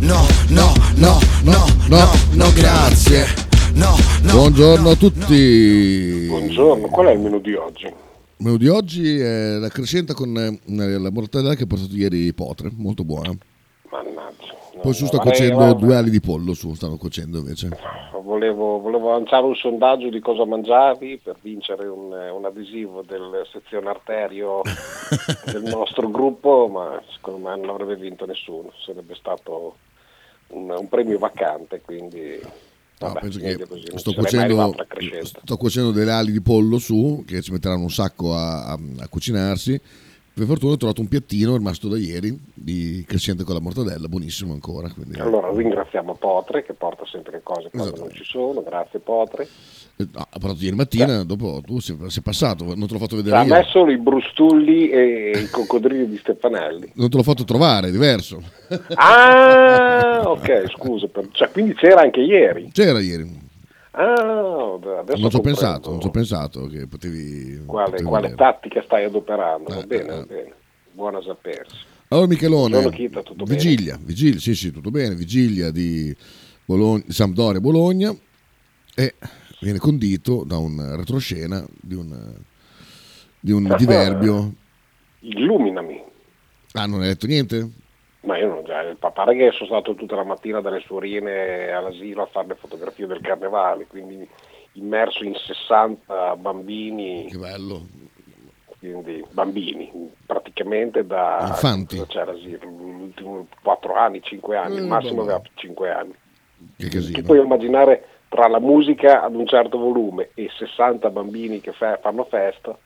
No, no, no, no, no, no, grazie. No, no. Buongiorno a tutti. Buongiorno, qual è il menù di oggi? Il menù di oggi è la crescenta con eh, la mortadella che ha portato ieri Potre, molto buona. Mannaggia. Poi su sta cuocendo due ali di pollo, su stanno cuocendo invece. Volevo, volevo lanciare un sondaggio di cosa mangiavi per vincere un, un adesivo del sezione arterio del nostro gruppo, ma secondo me non avrebbe vinto nessuno, sarebbe stato un, un premio vacante, quindi No, vabbè, penso che sto cuocendo, sto cuocendo delle ali di pollo su che ci metteranno un sacco a, a- a cucinarsi. Per fortuna ho trovato un piattino rimasto da ieri di crescente con la mortadella, buonissimo ancora. quindi- Allora ringraziamo Potre che porta sempre le cose quando Esatto. non ci sono, grazie Potre. Eh, no, ha portato ieri mattina, dopo tu sei, sei passato, non te l'ho fatto vedere Ha io. messo i brustulli e i coccodrilli di Stefanelli. Non te l'ho fatto trovare, è diverso. Ah, ok, scusa, per- cioè, quindi c'era anche ieri. C'era ieri. Ah, Non ci ho pensato, non ci ho pensato che potevi... Quale, potevi quale tattica stai adoperando? Va Eh, bene, eh. va bene. Buona sapersi. Allora Michelone, Chita, tutto bene? vigilia, vigilia, sì sì, tutto bene, vigilia di Bologna, Sampdoria Bologna e viene condito da un retroscena di un, di un diverbio. Illuminami. Ah, non hai detto niente? Ma io non già, il papà che sono stato tutta la mattina dalle suorine all'asilo a fare le fotografie del carnevale, quindi immerso in 60 bambini, Che bello. quindi bambini, praticamente da Infanti. c'era gli ultimi 4 anni, 5 anni, il Eh, massimo aveva 5 anni. Che casino. puoi immaginare tra la musica ad un certo volume e 60 bambini che fanno festa,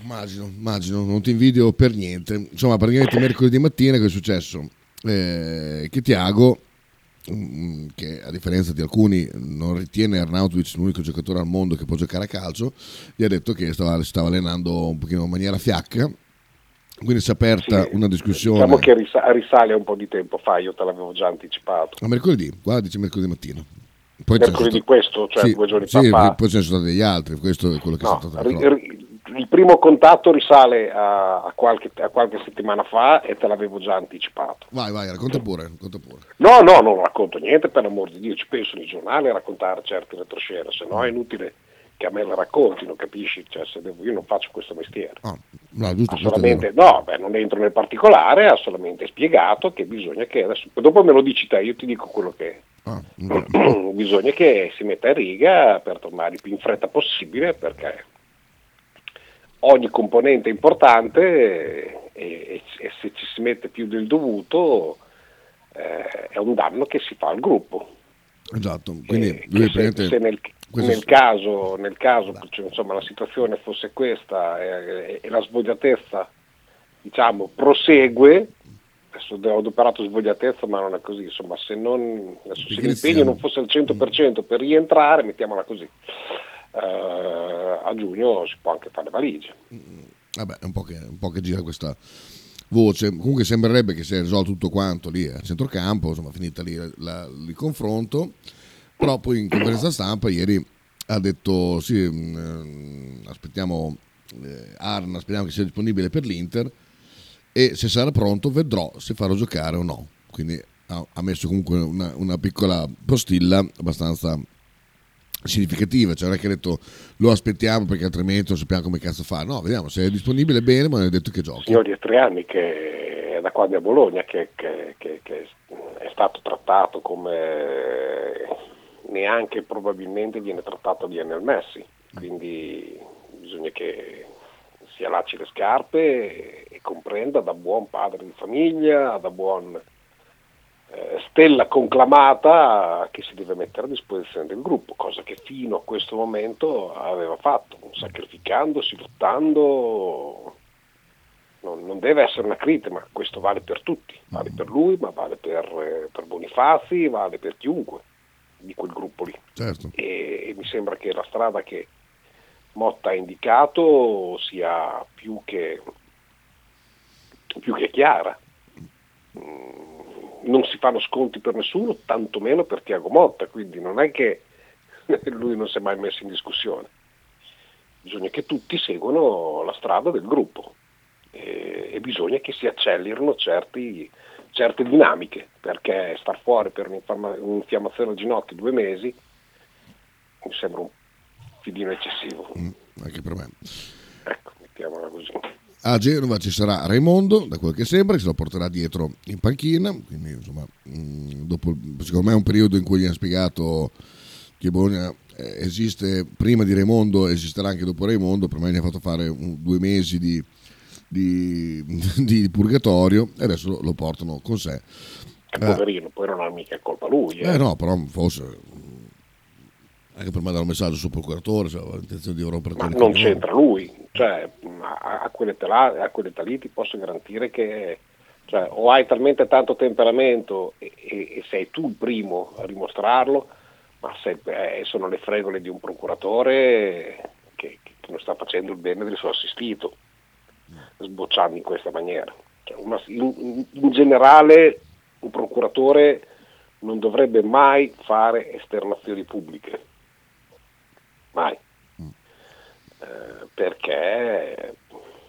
Immagino, immagino, non ti invidio per niente. Insomma, praticamente mercoledì mattina che è successo? Eh, che Tiago, mm, che a differenza di alcuni non ritiene Arnautovic l'unico giocatore al mondo che può giocare a calcio, gli ha detto che stava, si stava allenando un pochino in maniera fiacca. Quindi si è aperta Sì, una discussione diciamo che risa- risale un po' di tempo fa, io te l'avevo già anticipato. a mercoledì, qua dice mercoledì mattina. Poi Mercoledì sono questo, cioè sì, due giorni sì, fa. poi ce ne sono stati degli altri, questo è quello che è No, stato ri- ri- il primo contatto risale a, a qualche, a qualche settimana fa e te l'avevo già anticipato. Vai, vai, racconta pure, racconta pure. No, no, non racconto niente, per l'amor di Dio, ci penso nei giornali a raccontare certe retroscene, se no è inutile che a me la raccontino, capisci? Cioè, se devo, io non faccio questo mestiere. Ah, no, giusto, solamente, no, beh, non entro nel particolare, ha solamente spiegato che bisogna che adesso, dopo me lo dici te, io ti dico quello che è. Ah, bisogna che si metta in riga per tornare il più in fretta possibile perché ogni componente è importante e, e- e se ci si mette più del dovuto eh, è un danno che si fa al gruppo. Esatto, quindi Eh, lui se, se nel, nel caso, nel caso cioè, insomma, la situazione fosse questa eh, e la svogliatezza diciamo, prosegue, adesso ho adoperato svogliatezza ma non è così, insomma se, non, adesso, se l'impegno non fosse al 100% per rientrare, mettiamola così, eh, a giugno si può anche fare le. Vabbè, è un po' che, un po' che gira questa voce. Comunque sembrerebbe che si sia risolto tutto quanto lì a centrocampo, insomma, finita lì la- la- il confronto. Però poi in conferenza stampa ieri ha detto sì, mm, eh, aspettiamo eh, Arna, speriamo che sia disponibile per l'Inter e se sarà pronto vedrò se farò giocare o no. Quindi ha, ha messo comunque una, una piccola postilla abbastanza significativa, cioè non è che ha detto lo aspettiamo perché altrimenti non sappiamo come cazzo fare. No, vediamo se è disponibile bene, ma non è detto che giochi. Signori, è tre anni che è da è a Bologna che, che- che- che è stato trattato come neanche probabilmente viene trattato Lionel Messi, quindi bisogna che si allacci le scarpe e comprenda da buon padre di famiglia, da buon eh, stella conclamata che si deve mettere a disposizione del gruppo, cosa che fino a questo momento aveva fatto, sacrificandosi, lottando non, non deve essere una critica, ma questo vale per tutti, vale per lui, ma vale per, eh, per Bonifazi, vale per chiunque di quel gruppo lì. Certo. E, e mi sembra che la strada che Motta ha indicato sia più che, più che chiara. Mm, non si fanno sconti per nessuno, tantomeno per Tiago Motta, quindi non è che lui non si è mai messo in discussione. Bisogna che tutti seguano la strada del gruppo e, e bisogna che si accelerino certi, certe dinamiche, perché star fuori per un'infiammazione al ginocchio due mesi mi sembra un filino eccessivo. Mm, anche per me. Ecco, mettiamola così. A Genova ci sarà Raimondo, da quel che sembra, che se lo porterà dietro in panchina, quindi insomma, mh, dopo, secondo me è un periodo in cui gli ha spiegato che Bologna eh, esiste prima di Raimondo, esisterà anche dopo Raimondo, per me gli ha fatto fare un, due mesi di, di, di, purgatorio e adesso lo, portano con sé. Poverino, poi non ha mica colpa lui. Eh. eh no, però forse anche per mandare un messaggio sul procuratore se aveva l'intenzione di rompere ma non c'entra lui cioè, a, a, quell'età, a quell'età lì ti posso garantire che cioè, o hai talmente tanto temperamento e, e, e, sei tu il primo a dimostrarlo ma se, eh, sono le fregole di un procuratore che, che, non sta facendo il bene del suo assistito sbocciando in questa maniera. Cioè, una, in, in generale un procuratore non dovrebbe mai fare esternazioni pubbliche mai. Mm. Eh, perché,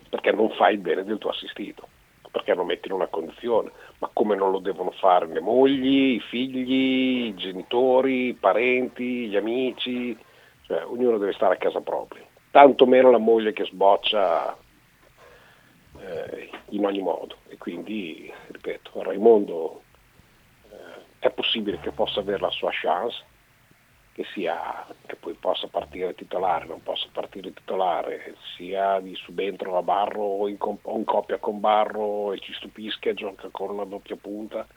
perché non fai il bene del tuo assistito, perché lo metti in una condizione, ma come non lo devono fare le mogli, i figli, i genitori, i parenti, gli amici, cioè ognuno deve stare a casa propria, tanto meno la moglie che sboccia eh, in ogni modo. E quindi, ripeto, Raimondo eh, è possibile che possa avere la sua chance, che, sia, che poi possa partire titolare, non possa partire titolare, sia di subentro a Barro o in, comp- o in coppia con Barro e ci stupisca e gioca con una doppia punta.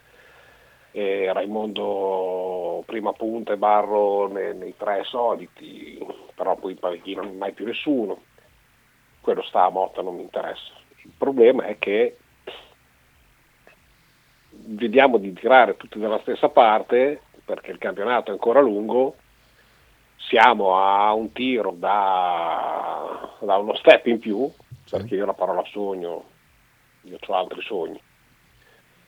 E Raimondo prima punta e Barro nei, nei tre soliti, però poi non mai più nessuno. Quello sta a Motta, non mi interessa. Il problema è che vediamo di tirare tutti dalla stessa parte perché il campionato è ancora lungo siamo a un tiro da, da uno step in più, perché io la parola sogno, io ho altri sogni,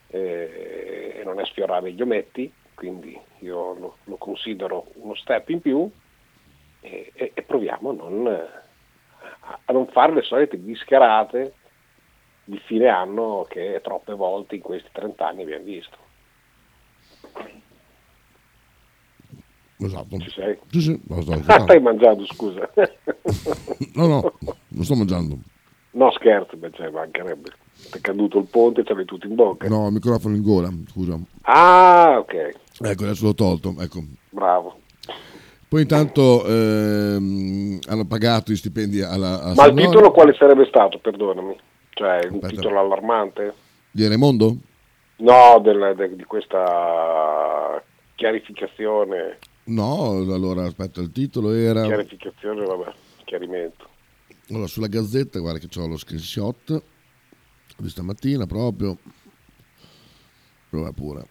e, non è sfiorare gli ometti, quindi io lo, lo considero uno step in più e, e, e proviamo a non, a, non, fare le solite discherate di fine anno che troppe volte in questi 30 anni abbiamo visto. Esatto. Ci sei? Sì, sì, lo sto ah, stai mangiando, scusa. no, no, non sto mangiando. No, scherzo, beh, cioè, mancherebbe. È caduto il ponte e l'hai tutto in bocca. No, il microfono in gola, scusa. Ah, ok. Ecco, adesso l'ho tolto, ecco. Bravo. Poi intanto ehm, hanno pagato i stipendi alla... alla Ma il titolo quale sarebbe stato, perdonami? Cioè, un Aspetta. titolo allarmante? Di Raimondo? No, del, de, di questa chiarificazione No, allora aspetta, il titolo era... Chiarificazione, vabbè, chiarimento. Allora, sulla gazzetta, guarda che ho lo screenshot di stamattina proprio. Prova pure.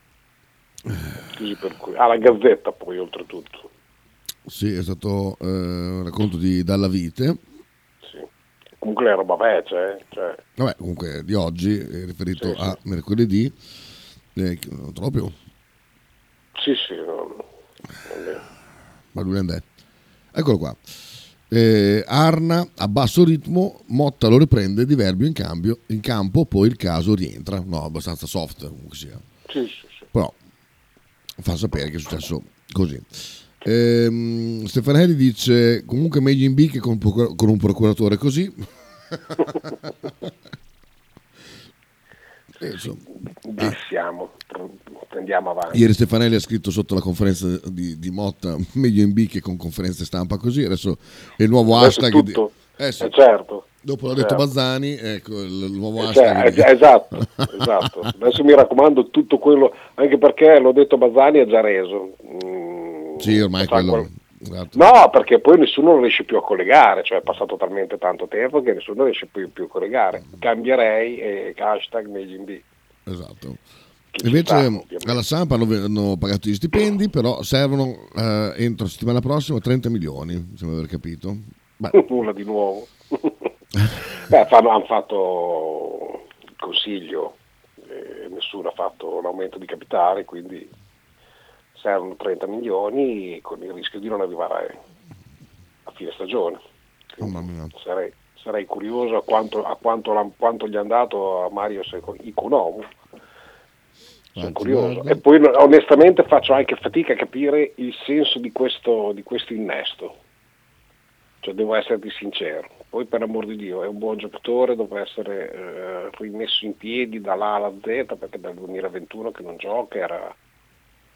Così per cui... Ah, la gazzetta poi, oltretutto. Sì, è stato eh, un racconto di Dalla Vite. Sì. Comunque è roba vecchia, eh? Cioè... Vabbè, comunque di oggi, è riferito sì, a sì. mercoledì. Eh, proprio. Sì, sì, no ma lui è Eccolo qua. Eh, Arna a basso ritmo, Motta lo riprende di Verbio in, cambio, in campo, poi il caso rientra. No, abbastanza soft comunque sia. Sì, sì, sì. Però fa sapere che è successo così. Eh, Stefanelli dice comunque meglio in B che con, con un procuratore così. Penso. Andiamo avanti. Ieri Stefanelli ha scritto sotto la conferenza di, di Motta meglio in B che con conferenze stampa così, adesso è il nuovo adesso hashtag. Tutto. Di... Eh sì. eh certo. Dopo l'ha detto certo. Bazzani, ecco il, nuovo eh, cioè, hashtag. Cioè, esatto, esatto. Adesso mi raccomando tutto quello, anche perché l'ho detto Bazzani ha già reso. Mm, sì, ormai quello... Qual... Esatto. No, perché poi nessuno riesce più a collegare, cioè è passato talmente tanto tempo che nessuno riesce più, più a collegare. Cambierei e hashtag meglio in B. Esatto. Invece sta, alla Samp hanno, pagato gli stipendi, però servono eh, entro settimana prossima 30 milioni, mi sembra aver capito. Beh, Nulla di nuovo. Beh, fanno- hanno fatto il consiglio, eh, nessuno ha fatto l'aumento di capitale, quindi servono 30 milioni con il rischio di non arrivare a fine stagione. mia. Sarei, sarei curioso a quanto, a quanto, quanto gli è andato a Mario Iconomu. Sono curioso. guarda. E poi onestamente faccio anche fatica a capire il senso di questo, di questo innesto. Cioè, devo esserti sincero. Poi per amor di Dio è un buon giocatore, deve essere eh, rimesso in piedi dall'A alla Z perché dal 2021 che non gioca, era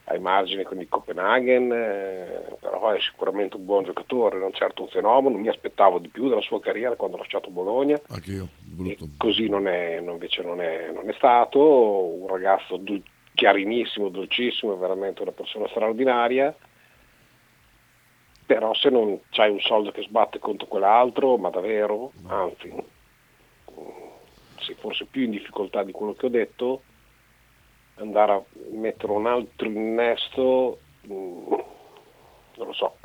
ai margini con il Copenaghen, eh, però è sicuramente un buon giocatore, non certo un fenomeno, mi aspettavo di più dalla sua carriera quando ha lasciato Bologna. Anche io, così non è, non- invece non è, non è stato, un ragazzo dol- chiarinissimo, dolcissimo, è veramente una persona straordinaria, però se non c'hai un soldo che sbatte contro quell'altro, ma davvero, anzi, mm, sei forse più in difficoltà di quello che ho detto, andare a mettere un altro innesto, mm, non lo so.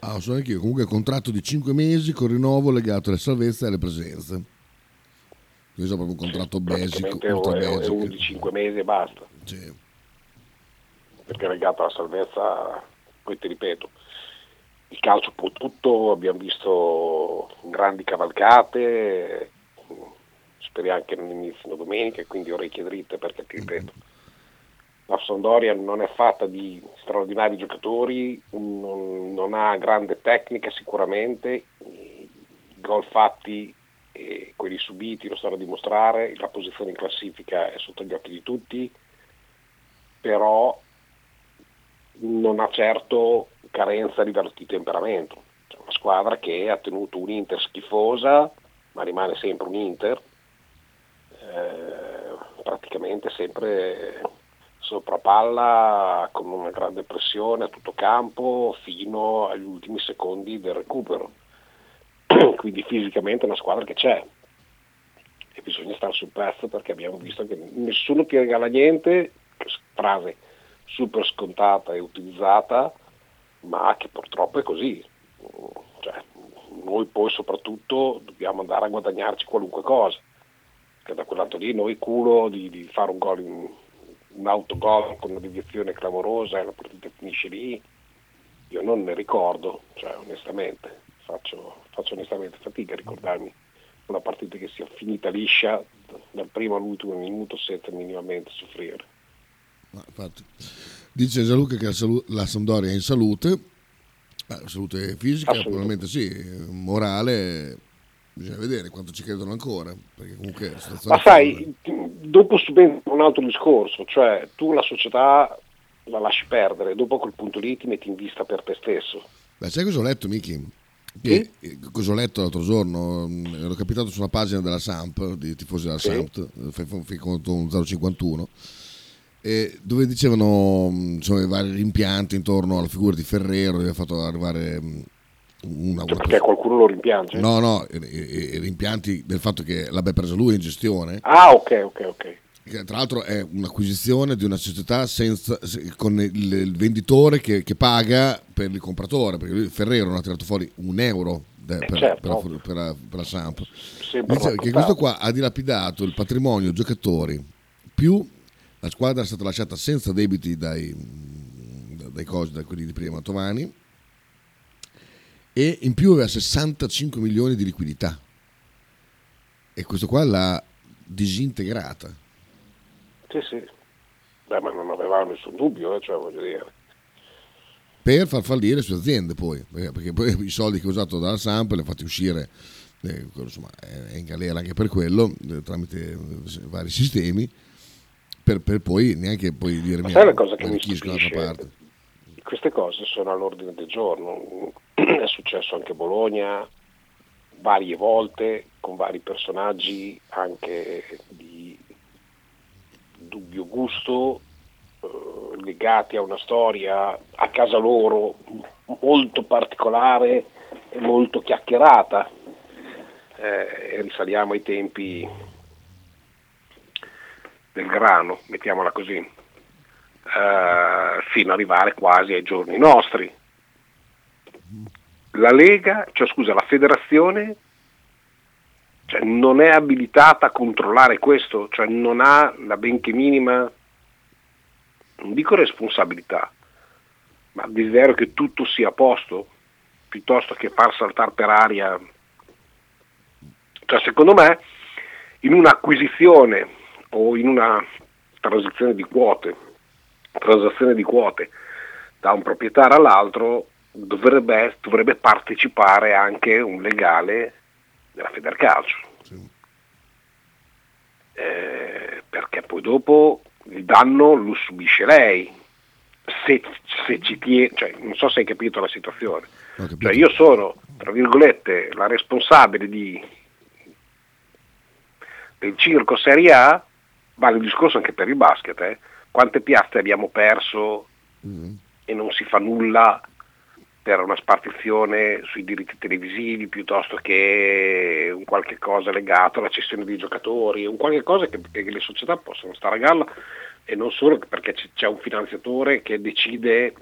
Ah, lo so anche io. Comunque contratto di 5 mesi con rinnovo legato alle salvezze e alle presenze. Questo è proprio un contratto basic, Praticamente ultra è, basic. uno di 5 mesi e basta. Sì. perché è legato alla salvezza, poi ti ripeto, il calcio può tutto, abbiamo visto grandi cavalcate, speriamo che non inizino domenica, quindi orecchie dritte perché ti ripeto, la Sampdoria non è fatta di straordinari giocatori, non, non ha grande tecnica sicuramente, i gol fatti e quelli subiti lo stanno a dimostrare, la posizione in classifica è sotto gli occhi di tutti, però non ha certo carenza a livello di temperamento. C'è una squadra che ha tenuto un Inter schifosa, ma rimane sempre un Inter, eh, praticamente sempre sopra palla con una grande pressione a tutto campo fino agli ultimi secondi del recupero. Quindi fisicamente è una squadra che c'è e bisogna stare sul pezzo perché abbiamo visto che nessuno ti regala niente, frase super scontata e utilizzata, ma che purtroppo è così. Cioè, noi poi soprattutto dobbiamo andare a guadagnarci qualunque cosa, che da quel lato lì noi culo di, di fare un gol in un autogol con una deviazione clamorosa e la partita finisce lì, io non ne ricordo, cioè onestamente, faccio, faccio onestamente fatica a ricordarmi una partita che sia finita liscia dal primo all'ultimo minuto senza minimamente soffrire. Ma infatti. Dice Gianluca che la, salu- la Sampdoria è in salute, Beh, salute fisica, probabilmente sì, morale, bisogna vedere quanto ci credono ancora, perché comunque Ma sai, dopo subentra un altro discorso, cioè tu la società la lasci perdere, dopo a quel punto lì ti metti in vista per te stesso. Beh, sai cosa ho letto, Miki? Che, eh, Cosa ho letto l'altro giorno? Mm, Ero capitato sulla pagina della Samp, di tifosi della Sì. Samp, fai, conto un 051, e dove dicevano mm, insomma, i vari rimpianti intorno alla figura di Ferrero, gli ha fatto arrivare mm, una, Cioè, perché qualcuno lo rimpiange? No, no, i, rimpianti del fatto che l'abbia presa lui in gestione, Ah, ok, ok, ok. che tra l'altro è un'acquisizione di una società senza, se- con il, il venditore che, che paga per il compratore, perché lui, Ferrero non ha tirato fuori un euro de- per, certo, per per la- per la Samp. Dice che questo qua ha dilapidato il patrimonio giocatori, più la squadra è stata lasciata senza debiti dai, dai cosi, da quelli di prima Mantovani, e in più aveva 65 milioni di liquidità. E questo qua l'ha disintegrata. Sì, sì. Beh, ma non avevamo nessun dubbio, eh, cioè voglio dire. per far fallire le sue aziende poi, perché, perché poi i soldi che ha usato dalla Samp li ha fatti uscire, eh, insomma è in galera anche per quello, eh, tramite eh, vari sistemi, per, per poi neanche poi dire Ma "Mi sai la cosa che mi stupisce? Queste cose sono all'ordine del giorno. È successo anche a Bologna varie volte con vari personaggi anche di dubbio gusto, eh, legati a una storia a casa loro molto particolare e molto chiacchierata. Eh, risaliamo ai tempi del grano, mettiamola così, eh, fino ad arrivare quasi ai giorni nostri. La Lega, cioè scusa, la federazione cioè, non è abilitata a controllare questo, cioè non ha la benché minima, non dico responsabilità, ma desiderio che tutto sia a posto, piuttosto che far saltare per aria. Cioè, secondo me, in un'acquisizione o in una transazione di quote, transazione di quote da un proprietario all'altro, dovrebbe, dovrebbe partecipare anche un legale della Federcalcio. Sì. Eh, perché poi dopo il danno lo subisce lei. Se, se ci tiene, cioè, non so se hai capito la situazione. Cioè, io sono, tra virgolette, la responsabile di, del circo Serie A, vale il discorso anche per il basket. Eh. Quante piazze abbiamo perso mm-hmm. e non si fa nulla per una spartizione sui diritti televisivi piuttosto che un qualche cosa legato alla cessione di giocatori, un qualche cosa che, che le società possono stare a galla e non solo perché c'è un finanziatore che decide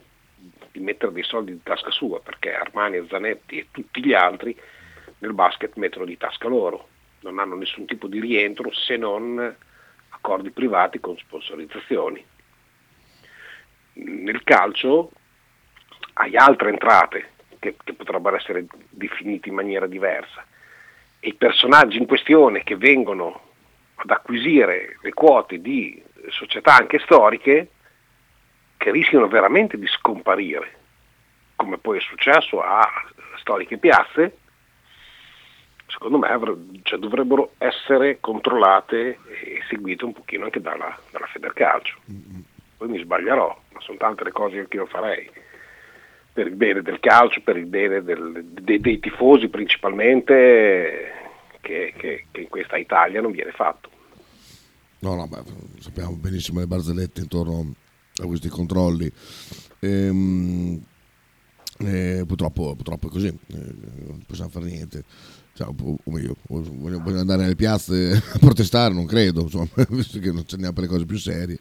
di mettere dei soldi di tasca sua, perché Armani, Zanetti e tutti gli altri nel basket mettono di tasca loro, non hanno nessun tipo di rientro se non accordi privati con sponsorizzazioni. Nel calcio hai altre entrate che, che potrebbero essere definite in maniera diversa e i personaggi in questione che vengono ad acquisire le quote di società anche storiche che rischiano veramente di scomparire, come poi è successo a storiche piazze, secondo me cioè, dovrebbero essere controllate e seguite un pochino anche dalla, dalla Federcalcio. Poi mi sbaglierò, ma sono tante le cose che io farei per il bene del calcio, per il bene del, dei, dei, tifosi principalmente, che, che, che, in questa Italia non viene fatto. No, no, ma sappiamo benissimo le barzellette intorno a questi controlli. Ehm, eh, purtroppo, purtroppo, è così, eh, non possiamo fare niente. Cioè, o meglio, voglio andare nelle piazze a protestare, non credo, insomma, visto che non c'è neanche le cose più serie.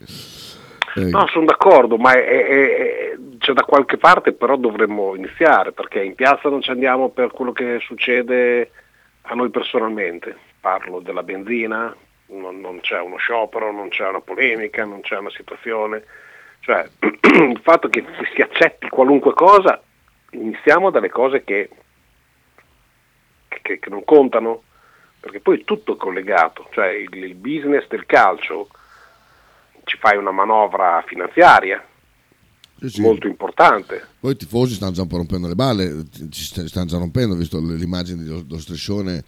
Eh. No, sono d'accordo, ma è, è, è, c'è da qualche parte però dovremmo iniziare, perché in piazza non ci andiamo per quello che succede a noi personalmente. Parlo della benzina, non, non c'è uno sciopero, non c'è una polemica, non c'è una situazione. Cioè, il fatto che si accetti qualunque cosa, iniziamo dalle cose che, che, che non contano, perché poi è tutto collegato, cioè il, il business del calcio ci fai una manovra finanziaria sì, sì. molto importante. Poi i tifosi stanno già un po' rompendo le balle, ci stanno già rompendo, visto l'immagine dello striscione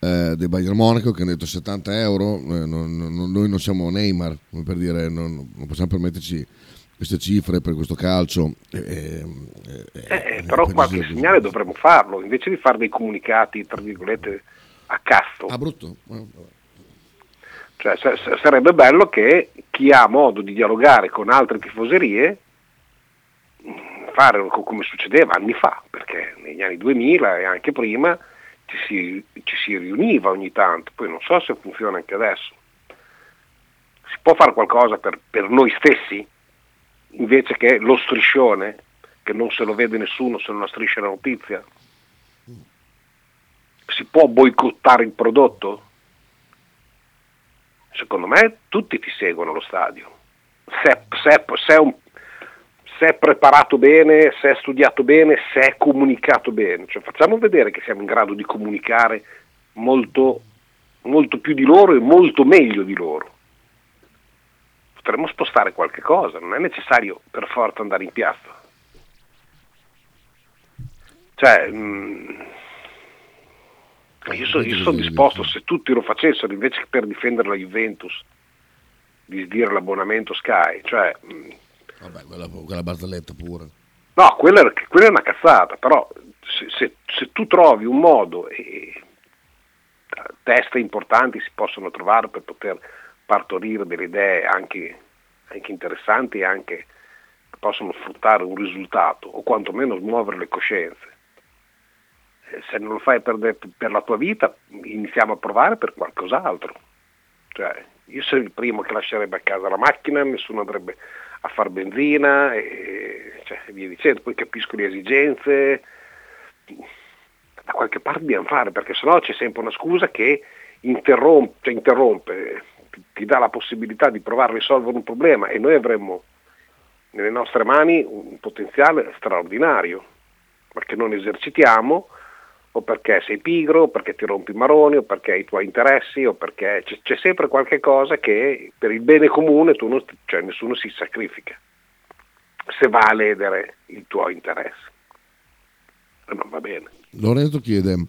eh, del Bayern Monaco che hanno detto 70 euro, eh, non, non, noi non siamo Neymar, per dire, non, non, possiamo permetterci queste cifre per questo calcio. Eh, però qualche segnale dovremmo farlo, invece di fare dei comunicati, tra virgolette, a casto. Ah, brutto. Cioè, sarebbe bello che chi ha modo di dialogare con altre tifoserie fare come succedeva anni fa, perché negli anni 2000 e anche prima ci si, ci si riuniva ogni tanto, poi non so se funziona anche adesso. Si può fare qualcosa per, per noi stessi, invece che lo striscione, che non se lo vede nessuno se non la striscia la notizia? Si può boicottare il prodotto? secondo me tutti ti seguono allo stadio. Se, se, se, un, se, è preparato bene, se è studiato bene, se è comunicato bene. Cioè, facciamo vedere che siamo in grado di comunicare molto, molto più di loro e molto meglio di loro. Potremmo spostare qualche cosa, non è necessario per forza andare in piazza. Cioè, mh, mm, io, so, io sono disposto, se tutti lo facessero, invece che per difendere la Juventus, di sdire l'abbonamento Sky. Cioè, mm, Vabbè, quella, quella barzelletta pure. No, quella, quella, è una cazzata, però se, se, se tu trovi un modo e teste importanti si possono trovare per poter partorire delle idee anche anche interessanti e anche che possono sfruttare un risultato o quantomeno smuovere le coscienze. Eh, se non lo fai per, per la tua vita, iniziamo a provare per qualcos'altro. Cioè, io sono il primo che lascerebbe a casa la macchina, nessuno andrebbe a far benzina e cioè, via dicendo, poi capisco le esigenze, da qualche parte dobbiamo fare, perché sennò c'è sempre una scusa che interrompe, cioè interrompe, ti dà la possibilità di provare a risolvere un problema e noi avremmo nelle nostre mani un potenziale straordinario, che non esercitiamo o perché sei pigro, o perché ti rompi i maroni, o perché hai i tuoi interessi, o perché c'è, c'è sempre qualche cosa che per il bene comune non, cioè nessuno si sacrifica, se va a ledere il tuo interesse. E non va bene. Lorenzo chiede,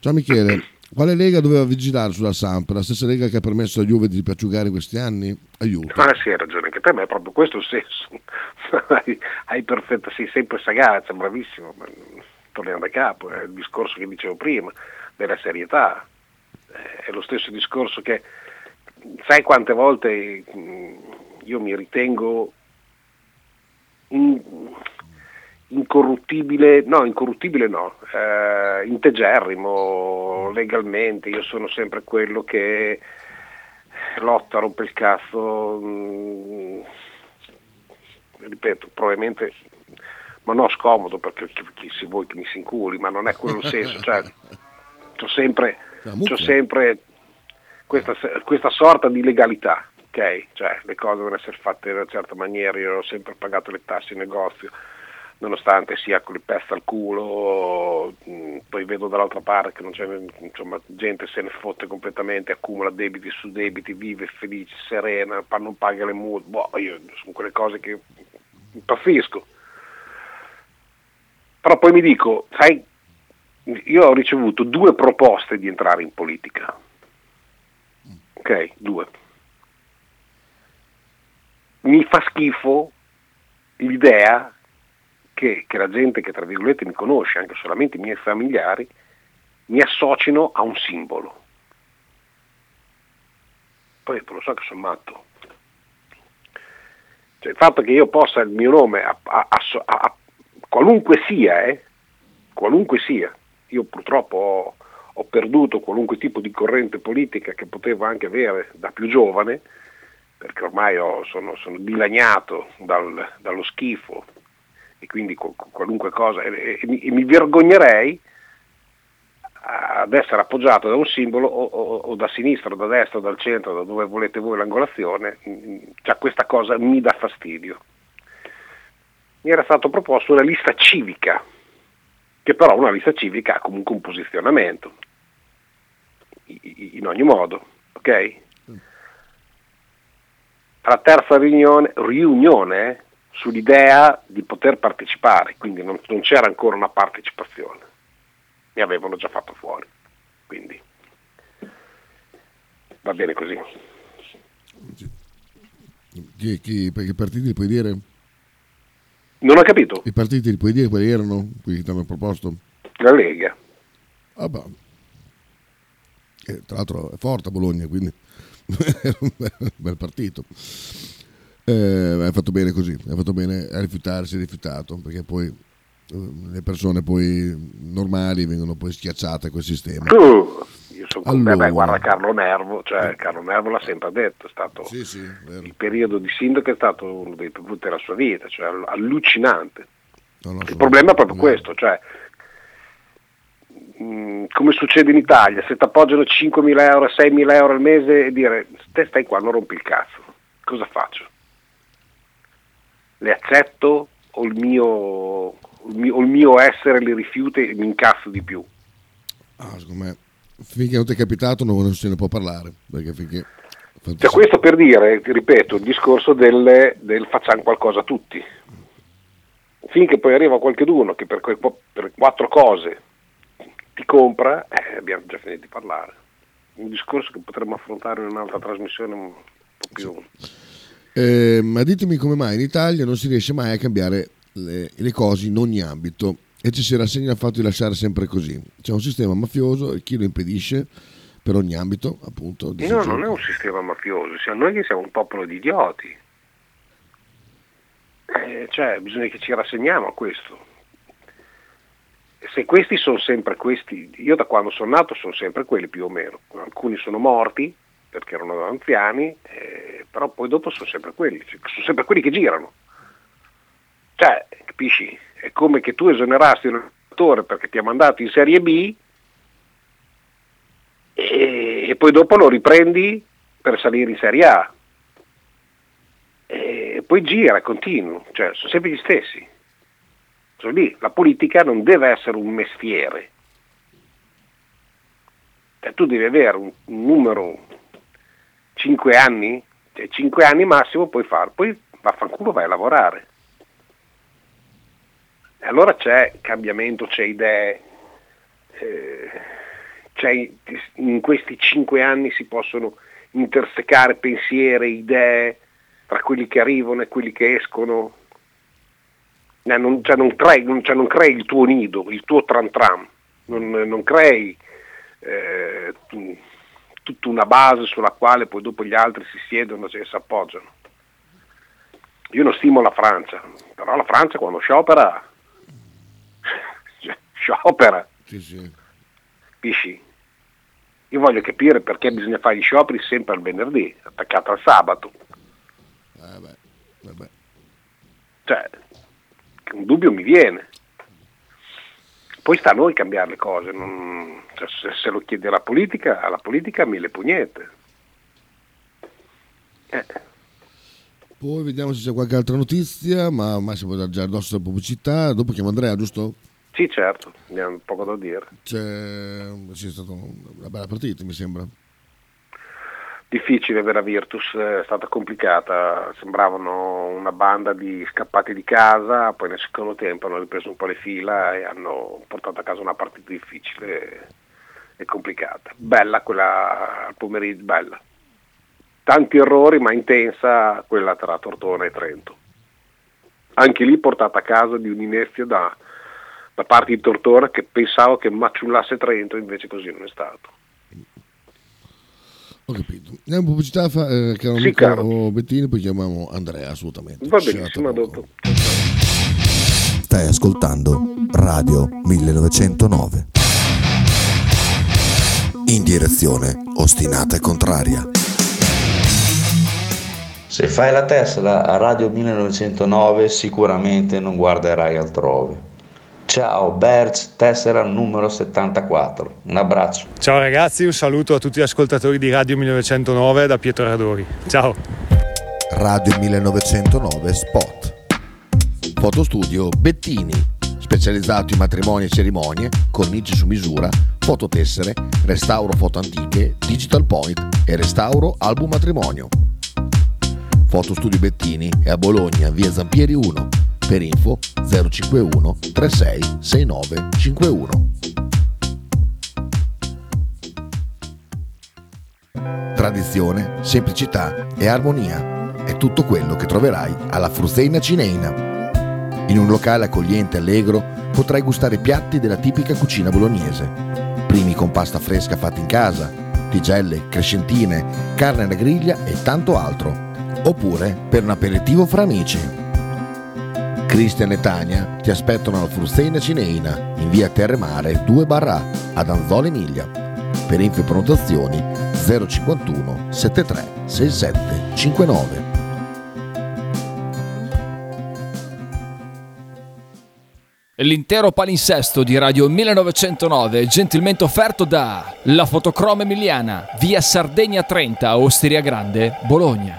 ciao Michele, quale lega doveva vigilare sulla Samp? La stessa lega che ha permesso a Juve di piacciugare questi anni? Aiuto. Ah sì, hai ragione anche te, ma è proprio questo il senso. hai, perfetta, sei sempre sagazza, bravissimo, ma torniamo da capo, è il discorso che dicevo prima, della serietà. È lo stesso discorso che, sai quante volte mm, io mi ritengo in, incorruttibile, no, incorruttibile no, eh, integerrimo legalmente, io sono sempre quello che lotta, rompe il cazzo, mh, mm, ripeto, probabilmente ma no scomodo perché chi, chi si vuoi che mi si inculi, ma non è quello il senso, cioè, ho sempre, c'ho sempre questa, questa, sorta di legalità, ok? Cioè, le cose devono essere fatte in una certa maniera, io ho sempre pagato le tasse in negozio, nonostante sia con il pezzo al culo, mm, poi vedo dall'altra parte che non c'è, insomma, gente se ne fotte completamente, accumula debiti su debiti, vive felice, serena, non paga le multe, boh, io sono quelle cose che impazzisco però poi mi dico, sai, io ho ricevuto due proposte di entrare in politica. Ok, due. Mi fa schifo l'idea che, che la gente che tra virgolette mi conosce, anche solamente i miei familiari, mi associno a un simbolo. Poi lo so che sono matto. Cioè, il fatto che io possa il mio nome a, a, a, qualunque sia, eh, qualunque sia. Io purtroppo ho, ho, perduto qualunque tipo di corrente politica che potevo anche avere da più giovane, perché ormai ho, sono, sono, dilaniato dal, dallo schifo e quindi qualunque cosa, e, e, e, mi, vergognerei ad essere appoggiato da un simbolo o, o, o, da sinistra, o da destra, o dal centro, da dove volete voi l'angolazione, cioè questa cosa mi dà fastidio mi era stato proposto una lista civica, che però una lista civica ha comunque un posizionamento, in ogni modo, ok? La terza riunione, riunione sull'idea di poter partecipare, quindi non, non, c'era ancora una partecipazione, mi avevano già fatto fuori, quindi va bene così. Chi, chi, perché partiti puoi dire? Non ho capito. I partiti li puoi dire quali erano quelli che ti hanno proposto? La Lega. Ah, beh. E, tra l'altro è forte a Bologna, quindi è un bel, partito. Eh, hai fatto bene così, hai fatto bene a rifiutarsi, rifiutato, perché poi eh, le persone poi normali vengono poi schiacciate a quel sistema. Uh io sono allora... beh, guarda Carlo Nervo, cioè eh. Carlo Nervo l'ha sempre detto, è stato sì, sì, il periodo di sindaco è stato uno dei più brutti della sua vita, cioè allucinante. No, no, il problema è proprio questo, cioè mh, mm, come succede in Italia, se ti appoggiano 5.000 euro, 6.000 euro al mese e dire te stai qua, non rompi il cazzo, cosa faccio? Le accetto o il mio, il mio, o il mio essere le rifiuta e mi incasso di più? Ah, secondo me finché non ti è capitato non se ne può parlare. Perché finché... Cioè, questo per dire, ripeto, il discorso del, del facciamo qualcosa tutti. Finché poi arriva qualcuno che per, per quattro cose ti compra, eh, abbiamo già finito di parlare. Un discorso che potremmo affrontare in un'altra trasmissione un po' più... Eh, ma ditemi come mai in Italia non si riesce mai a cambiare le, le cose in ogni ambito e ci si rassegna al fatto di lasciare sempre così. C'è un sistema mafioso e chi lo impedisce per ogni ambito, appunto. No, non è un sistema mafioso, siamo noi che siamo un popolo di idioti. Eh, cioè, bisogna che ci rassegniamo a questo. Se questi sono sempre questi, io da quando sono nato sono sempre quelli più o meno, alcuni sono morti perché erano anziani, eh, però poi dopo sono sempre quelli, sono sempre quelli che girano. Cioè, capisci? È come che tu esonerasti un allenatore perché ti ha mandato in Serie B e, e poi dopo lo riprendi per salire in Serie A. E poi gira, continua, cioè sono sempre gli stessi. Sono lì. La politica non deve essere un mestiere. Cioè, tu devi avere un numero 5 anni, cioè 5 anni massimo puoi fare, poi vaffanculo vai a lavorare. E allora c'è cambiamento, c'è idee, eh, c'è, in questi 5 anni si possono intersecare pensieri, idee tra quelli che arrivano e quelli che escono. Eh, non, cioè non, crei, non, cioè non, crei, il tuo nido, il tuo tram tram, non, non crei eh, tutta una base sulla quale poi dopo gli altri si siedono e si appoggiano. Io non stimo la Francia, però la Francia quando sciopera, sciopera. Sì, sì. Capisci? Io voglio capire perché bisogna fare gli scioperi sempre al venerdì, attaccato al sabato. Eh beh, vabbè. Cioè, un dubbio mi viene. Poi sta a noi cambiare le cose, non, cioè, se, se, lo chiede la politica, alla politica mille pugnette. Eh. Poi vediamo se c'è qualche altra notizia, ma Massimo può già addosso la pubblicità, dopo chiamo Andrea, giusto? Sì, certo, abbiamo poco da dire. C'è, sì, è stata una bella partita, mi sembra difficile per la Virtus, è stata complicata, sembravano una banda di scappati di casa, poi nel secondo tempo hanno ripreso un po' le fila e hanno portato a casa una partita difficile e complicata. Bella quella al pomeriggio, bella. Tanti errori ma intensa quella tra Tortona e Trento. Anche lì portata a casa di un'inezia da, da parte di Tortona che pensavo che maciullasse Trento, invece così non è stato. Ho capito. Andiamo in pubblicità, fa, eh, caro sì, amico Bettini, poi chiamiamo Andrea assolutamente. Va benissimo, dopo. Stai ascoltando Radio 1909. In direzione ostinata e contraria. Se fai la Tesla a Radio 1909 sicuramente non guarderai altrove. Ciao Berz, tessera numero 74. Un abbraccio. Ciao ragazzi, un saluto a tutti gli ascoltatori di Radio 1909 da Pietro Radori. Ciao. Radio 1909 Spot. Fotostudio Bettini, specializzato in matrimoni e cerimonie, cornici su misura, fototessere, restauro foto antiche, digital point e restauro album matrimonio. Fotostudio Bettini è a Bologna, via Zampieri 1 per info 051 36 69 51. Tradizione, semplicità e armonia è tutto quello che troverai alla Fruzeina Cineina. In un locale accogliente e allegro potrai gustare piatti della tipica cucina bolognese. Primi con pasta fresca fatta in casa, tigelle, crescentine, carne alla griglia e tanto altro. Oppure per un aperitivo fra amici. Cristian e Tania ti aspettano alla Frusteina Cineina in via Terremare 2 barra ad Anzola Emilia. Per info e prenotazioni 051 73 67 59. L'intero palinsesto di Radio 1909 è gentilmente offerto da La Fotocroma Emiliana, via Sardegna 30, Osteria Grande, Bologna.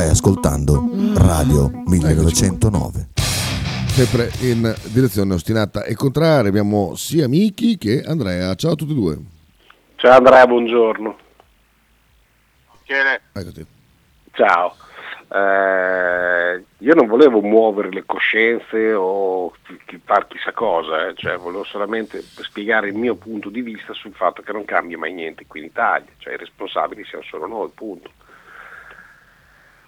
Stai ascoltando Radio 1909. Sempre in direzione ostinata e contraria abbiamo sia Miki che Andrea. Ciao a tutti e due. Ciao Andrea, buongiorno. Eccoti. Ciao. Eh, io non volevo muovere le coscienze o far chissà cosa, eh, cioè volevo solamente spiegare il mio punto di vista sul fatto che non cambia mai niente qui in Italia, cioè i responsabili siamo solo noi, punto.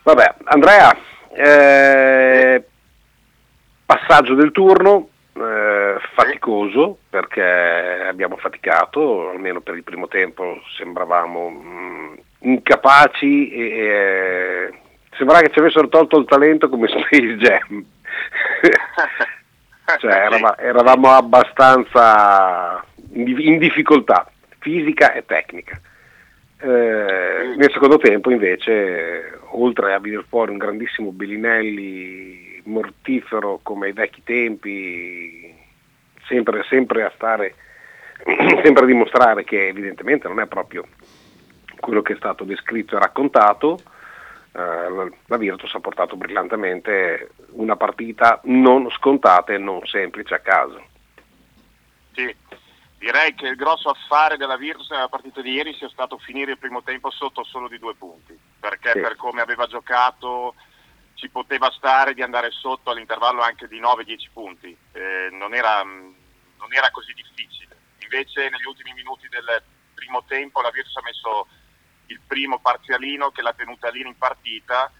Vabbè, Andrea, eh, passaggio del turno, eh, faticoso perché abbiamo faticato, almeno per il primo tempo sembravamo mm, incapaci e eh, sembrava che ci avessero tolto il talento come Space Jam. cioè, erava- eravamo abbastanza in, in difficoltà fisica e tecnica. Eh, nel secondo tempo invece, oltre a venire fuori un grandissimo Bellinelli mortifero come ai vecchi tempi, sempre, sempre a stare, sempre a dimostrare che evidentemente non è proprio quello che è stato descritto e raccontato, eh, la- Virtus ha portato brillantemente una partita non scontata e non semplice a casa. Sì, direi che il grosso affare della Virtus nella partita di ieri sia stato finire il primo tempo sotto solo di due punti, perché Sì. per come aveva giocato ci poteva stare di andare sotto all'intervallo anche di 9-10 punti, Eh, non, era, mh, non era così difficile. Invece negli ultimi minuti del primo tempo la Virtus ha messo il primo parzialino che l'ha tenuta lì in partita,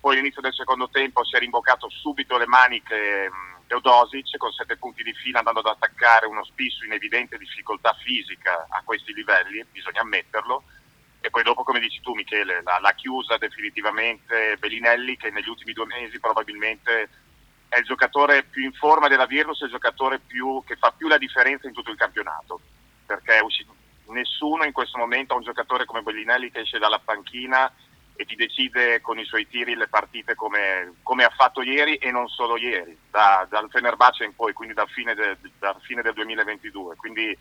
poi all'inizio del secondo tempo si è rimboccato subito le maniche mh, Teodosic con sette punti di fila andando ad attaccare uno spisso in evidente difficoltà fisica a questi livelli, bisogna ammetterlo. E poi dopo, come dici tu Michele, la- l'ha chiusa definitivamente Bellinelli che negli ultimi due mesi probabilmente è il giocatore più in forma della Virtus, è il giocatore più- che fa più la differenza in tutto il campionato. Perché è usci- nessuno in questo momento ha un giocatore come Bellinelli che esce dalla panchina e ti decide con i suoi tiri le partite come, come ha fatto ieri e non solo ieri, da- dal Fenerbahce in poi, quindi dal fine, de- dal fine del 2022. Quindi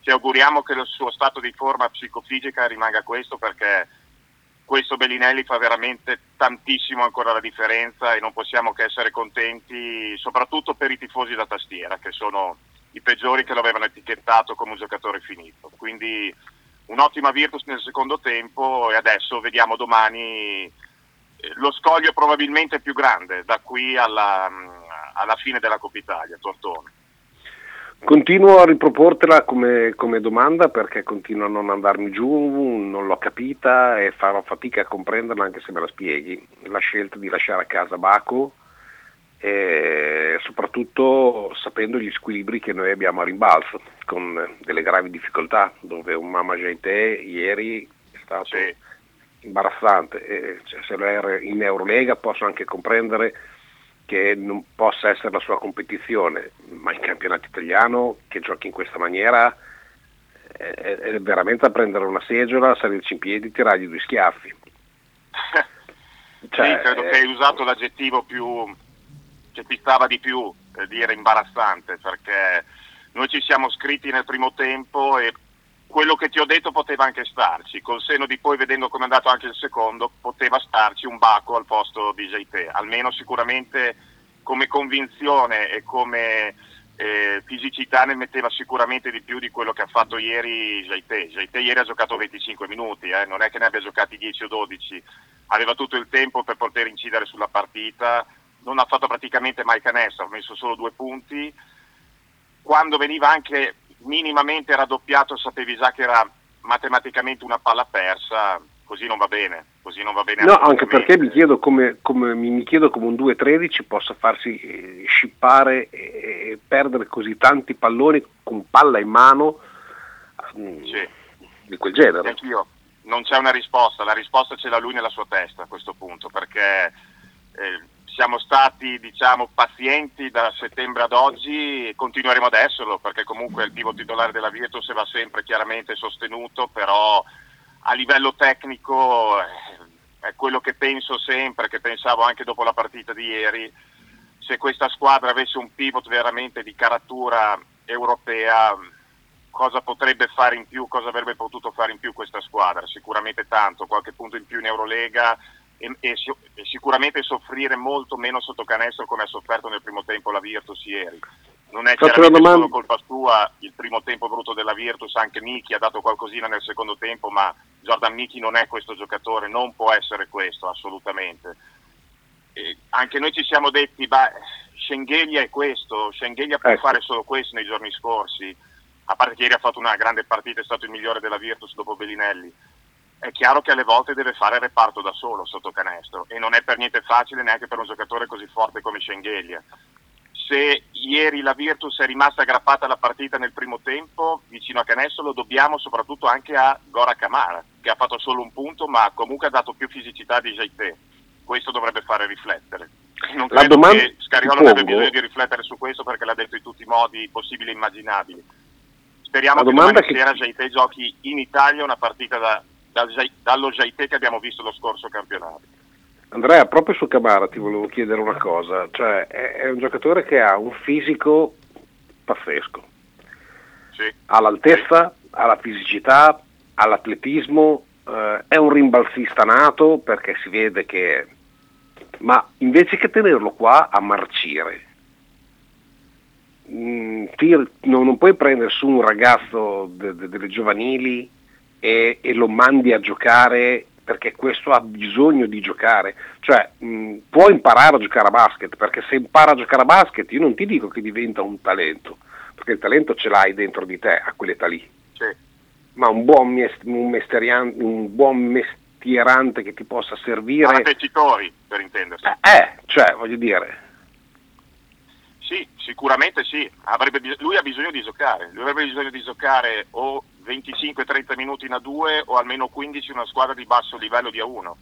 ci auguriamo che il suo stato di forma psicofisica rimanga questo perché questo Bellinelli fa veramente tantissimo ancora la differenza e non possiamo che essere contenti, soprattutto per i tifosi da tastiera, che sono i peggiori che lo avevano etichettato come un giocatore finito. Quindi un'ottima Virtus nel secondo tempo e adesso vediamo domani eh, lo scoglio probabilmente più grande da qui alla, mm, alla fine della Coppa Italia, Tortone. Continuo a riproportela come, come domanda perché continua a non andarmi giù, non l'ho capita e farò fatica a comprenderla anche se me la spieghi. La scelta di lasciare a casa Baco soprattutto sapendo gli squilibri che noi abbiamo a rimbalzo con delle gravi difficoltà dove un Mama Gente ieri è stato imbarazzante. E, cioè, se lo era in Eurolega posso anche comprendere che non possa essere la sua competizione, ma in campionato italiano che giochi in questa maniera è, è veramente a prendere una seggiola, salirci in piedi e tirargli due schiaffi. Cioè, sì, credo eh, che hai usato l'aggettivo più che ti stava di più per dire imbarazzante, perché noi ci siamo scritti nel primo tempo e quello che ti ho detto poteva anche starci, col seno di poi vedendo come è andato anche il secondo, poteva starci un Baco al posto di JT, almeno sicuramente come convinzione e come eh, fisicità ne metteva sicuramente di più di quello che ha fatto ieri Jaite. Jaite ieri ha giocato 25 minuti, eh, non è che ne abbia giocati 10 o 12, aveva tutto il tempo per poter incidere sulla partita, non ha fatto praticamente mai canestro, ha messo solo due punti, quando veniva anche minimamente raddoppiato sapevi già che era matematicamente una palla persa, così non va bene. Così non va bene no, anche perché mi chiedo come, come, mi chiedo come un 2-13 possa farsi eh, scippare e, e, perdere così tanti palloni con palla in mano mm, sì. di quel genere. Anch'io. Non c'è una risposta, la risposta ce l'ha lui nella sua testa a questo punto, perché eh, siamo stati diciamo, pazienti da settembre ad oggi e continueremo ad esserlo, perché comunque il pivot titolare della Virtus va sempre chiaramente sostenuto, però a livello tecnico eh, è quello che penso sempre, che pensavo anche dopo la partita di ieri, se questa squadra avesse un pivot veramente di caratura europea, cosa potrebbe fare in più, cosa avrebbe potuto fare in più questa squadra? Sicuramente tanto, qualche punto in più in Eurolega e, e, sicuramente soffrire molto meno sotto canestro come ha sofferto nel primo tempo la Virtus ieri non è Faccio chiaramente solo colpa sua il primo tempo brutto della Virtus, anche Miki ha dato qualcosina nel secondo tempo, ma Jordan Miki non è questo giocatore, non può essere questo assolutamente. E anche noi ci siamo detti, beh, Schengelia è questo, Schengelia può Ecco. fare solo questo nei giorni scorsi, a parte che ieri ha fatto una grande partita, è stato il migliore della Virtus dopo Bellinelli. È chiaro che alle volte deve fare il reparto da solo sotto canestro e non è per niente facile neanche per un giocatore così forte come Schengelia. Se ieri la Virtus è rimasta aggrappata alla partita nel primo tempo vicino a Canestro lo dobbiamo soprattutto anche a Gora Camara che ha fatto solo un punto ma comunque ha dato più fisicità di Jaite. Questo dovrebbe fare riflettere. Non La credo domanda che Scariolo abbia bisogno di riflettere su questo perché l'ha detto in tutti i modi possibili e immaginabili. Speriamo La che domanda domani che- sera Jaite giochi in Italia una partita da- dal dallo Jaite che abbiamo visto lo scorso campionato Andrea, proprio su Camara ti volevo chiedere una cosa, cioè è, è un giocatore che ha un fisico pazzesco, sì. ha l'altezza, ha la fisicità, ha l'atletismo, eh, è un rimbalzista nato perché si vede che... ma invece che tenerlo qua a marcire, mm, ti- non, non puoi prendere su un ragazzo de- de- delle giovanili e, e lo mandi a giocare perché questo ha bisogno di giocare, cioè mh, può imparare a giocare a basket, perché se impara a giocare a basket io non ti dico che diventa un talento, perché il talento ce l'hai dentro di te a quell'età lì, Sì. ma un buon, mes- un un buon mestierante che ti possa servire, Partecitori per intendersi. Eh, cioè voglio dire, Sì, sicuramente sì, bis- lui ha bisogno di giocare, lui avrebbe bisogno di giocare o 25-30 minuti in A2 o almeno 15 in una squadra di basso livello di A1.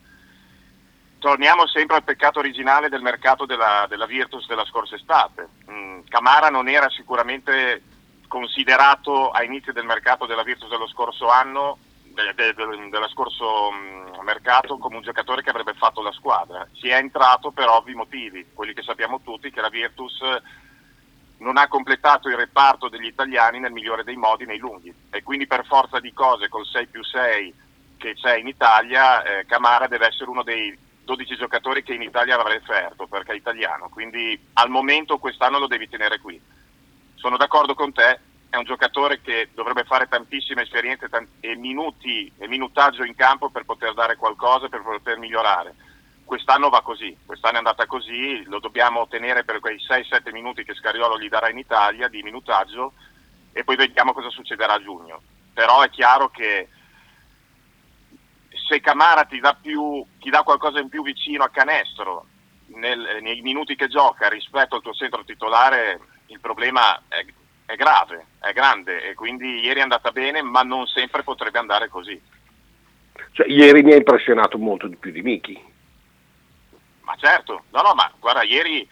Torniamo sempre al peccato originale del mercato della, della Virtus della scorsa estate. Mm, Camara non era sicuramente considerato a inizio del mercato della Virtus dello scorso anno, de- de- de- dello scorso mm, mercato, come un giocatore che avrebbe fatto la squadra. Ci è entrato per ovvi motivi, quelli che sappiamo tutti, che la Virtus non ha completato il reparto degli italiani nel migliore dei modi nei lunghi. E quindi per forza di cose col 6 più 6 che c'è in Italia eh, Camara deve essere uno dei 12 giocatori che in Italia avrà offerto perché è italiano. Quindi al momento quest'anno lo devi tenere qui. Sono d'accordo con te è un giocatore che dovrebbe fare tantissime esperienze tan- e minuti e minutaggio in campo per poter dare qualcosa per poter migliorare quest'anno va così, quest'anno è andata così, lo dobbiamo ottenere per quei 6-7 minuti che Scariolo gli darà in Italia di minutaggio e poi vediamo cosa succederà a giugno. Però è chiaro che se Camara ti dà, più, ti dà qualcosa in più vicino a canestro nel- nei minuti che gioca rispetto al tuo centro titolare, il problema è, è grave, è grande e quindi ieri è andata bene ma non sempre potrebbe andare così. cioè, ieri mi ha impressionato molto di più di Miki. Ma certo, no, no, ma guarda, ieri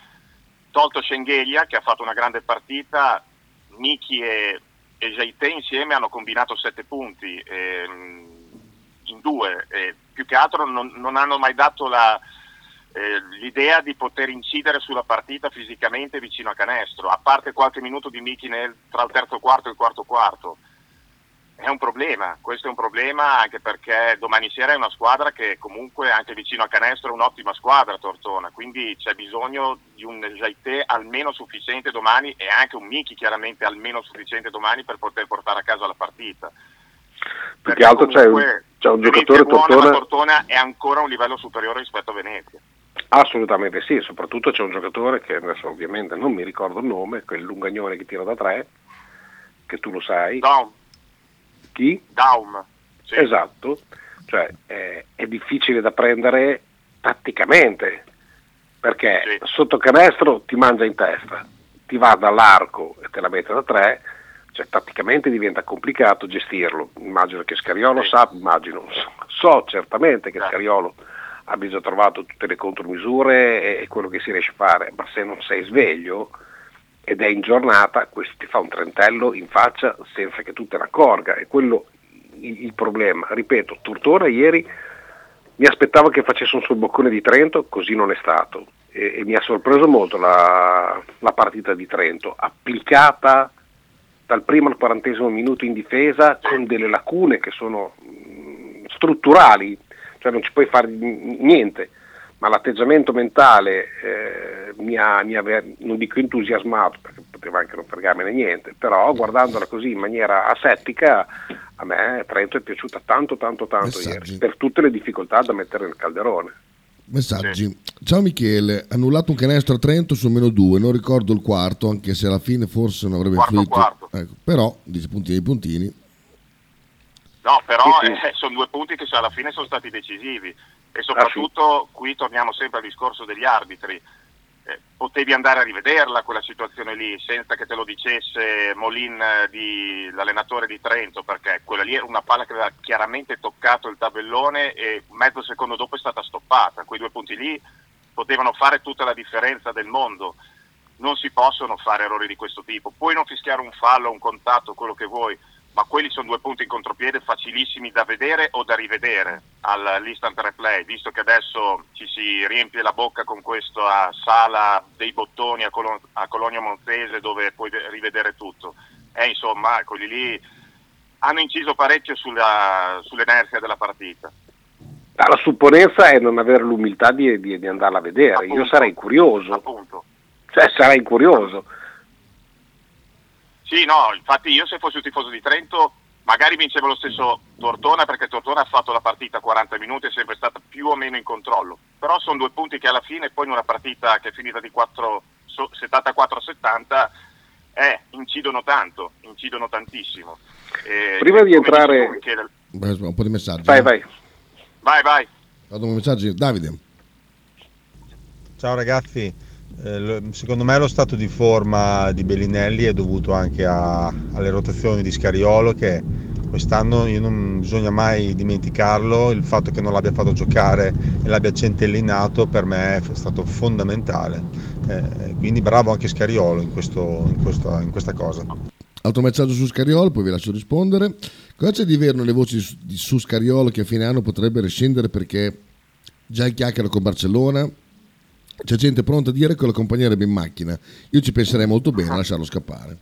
tolto Schengelia che ha fatto una grande partita, Miki e, e Jaite insieme hanno combinato sette punti ehm, in due, e più che altro non, non hanno mai dato la, eh, l'idea di poter incidere sulla partita fisicamente vicino a canestro, a parte qualche minuto di Miki tra il terzo quarto e il quarto quarto. È un problema, questo è un problema anche perché domani sera è una squadra che comunque anche vicino a canestro è un'ottima squadra Tortona, quindi c'è bisogno di un Jaité almeno sufficiente domani e anche un Miki chiaramente almeno sufficiente domani per poter portare a casa la partita. Più che altro c'è un, c'è un giocatore ma Tortona, Tortona è ancora a un livello superiore rispetto a Venezia. assolutamente sì, soprattutto c'è un giocatore che adesso ovviamente non mi ricordo il nome, quel lungagnone che tira da tre, che tu lo sai. Daum, Chi? Daum, sì. Esatto, cioè è, è difficile da prendere tatticamente, perché sotto canestro ti mangia in testa, ti va dall'arco e te la mette da tre, cioè tatticamente diventa complicato gestirlo. Immagino che Scariolo sa, immagino, so, so certamente che Scariolo abbia già trovato tutte le contromisure e, e quello che si riesce a fare, ma se non sei sveglio ed è in giornata, questo ti fa un trentello in faccia senza che tu te ne accorga, è quello il, il problema. Ripeto, Tortona ieri mi aspettavo che facesse un suo boccone di Trento, così non è stato. E, e mi ha sorpreso molto la, la partita di Trento, applicata dal primo al quarantesimo minuto in difesa con delle lacune che sono mh, strutturali, cioè non ci puoi fare niente, ma l'atteggiamento mentale eh, mi ha, mi ha ver- non dico entusiasmato perché poteva anche non fregarmene niente, però guardandola così in maniera asettica a me Trento è piaciuta tanto tanto tanto ieri, per tutte le difficoltà da mettere nel calderone. Messaggi. Ciao Michele, annullato un canestro a Trento su meno 2, non ricordo il quarto, anche se alla fine forse non avrebbe Quarto, influito. quarto. Ecco, però, dice puntini puntini. No, però Sì, sì. eh, sono due punti che alla fine sono stati decisivi e soprattutto qui torniamo sempre al discorso degli arbitri. Eh, potevi andare a rivederla quella situazione lì senza che te lo dicesse Molin, eh, di- l'allenatore di Trento, perché quella lì era una palla che aveva chiaramente toccato il tabellone e mezzo secondo dopo è stata stoppata. Quei due punti lì potevano fare tutta la differenza del mondo. Non si possono fare errori di questo tipo. Puoi non fischiare un fallo, un contatto, quello che vuoi, ma quelli sono due punti in contropiede facilissimi da vedere o da rivedere all'instant replay, visto che adesso ci si riempie la bocca con questa sala dei bottoni a, Colo- a Colonia Montese dove puoi ve- rivedere tutto. E insomma, quelli lì hanno inciso parecchio sulla- sull'inerzia della partita. La supponenza è non avere l'umiltà di, di- di andarla a vedere, io sarei curioso, Appunto. cioè sarei curioso. Sì, no, infatti io se fossi un tifoso di Trento magari vincevo lo stesso Tortona perché Tortona ha fatto la partita 40 minuti, è sempre stata più o meno in controllo. Però sono due punti che alla fine poi in una partita che è finita di 4, so- 74-70 eh, incidono tanto, incidono tantissimo. E- Prima di come entrare- dici tu, Michele- Beh, Un po' di messaggi. Vai, eh. vai. Vai, vai. Vado con i messaggi. Davide. Ciao ragazzi, secondo me lo stato di forma di Bellinelli è dovuto anche a- alle rotazioni di Scariolo che quest'anno io non bisogna mai dimenticarlo, il fatto che non l'abbia fatto giocare e l'abbia centellinato per me è stato fondamentale, Eh, quindi bravo anche Scariolo in, questo- in questa- in questa cosa. Altro messaggio su Scariolo, poi vi lascio rispondere. Cosa c'è di vero nelle voci su, su Scariolo che a fine anno potrebbe rescindere perché già il chiacchiera con Barcellona? C'è gente pronta a dire che lo accompagnerebbe in macchina. Io ci penserei molto bene a lasciarlo scappare.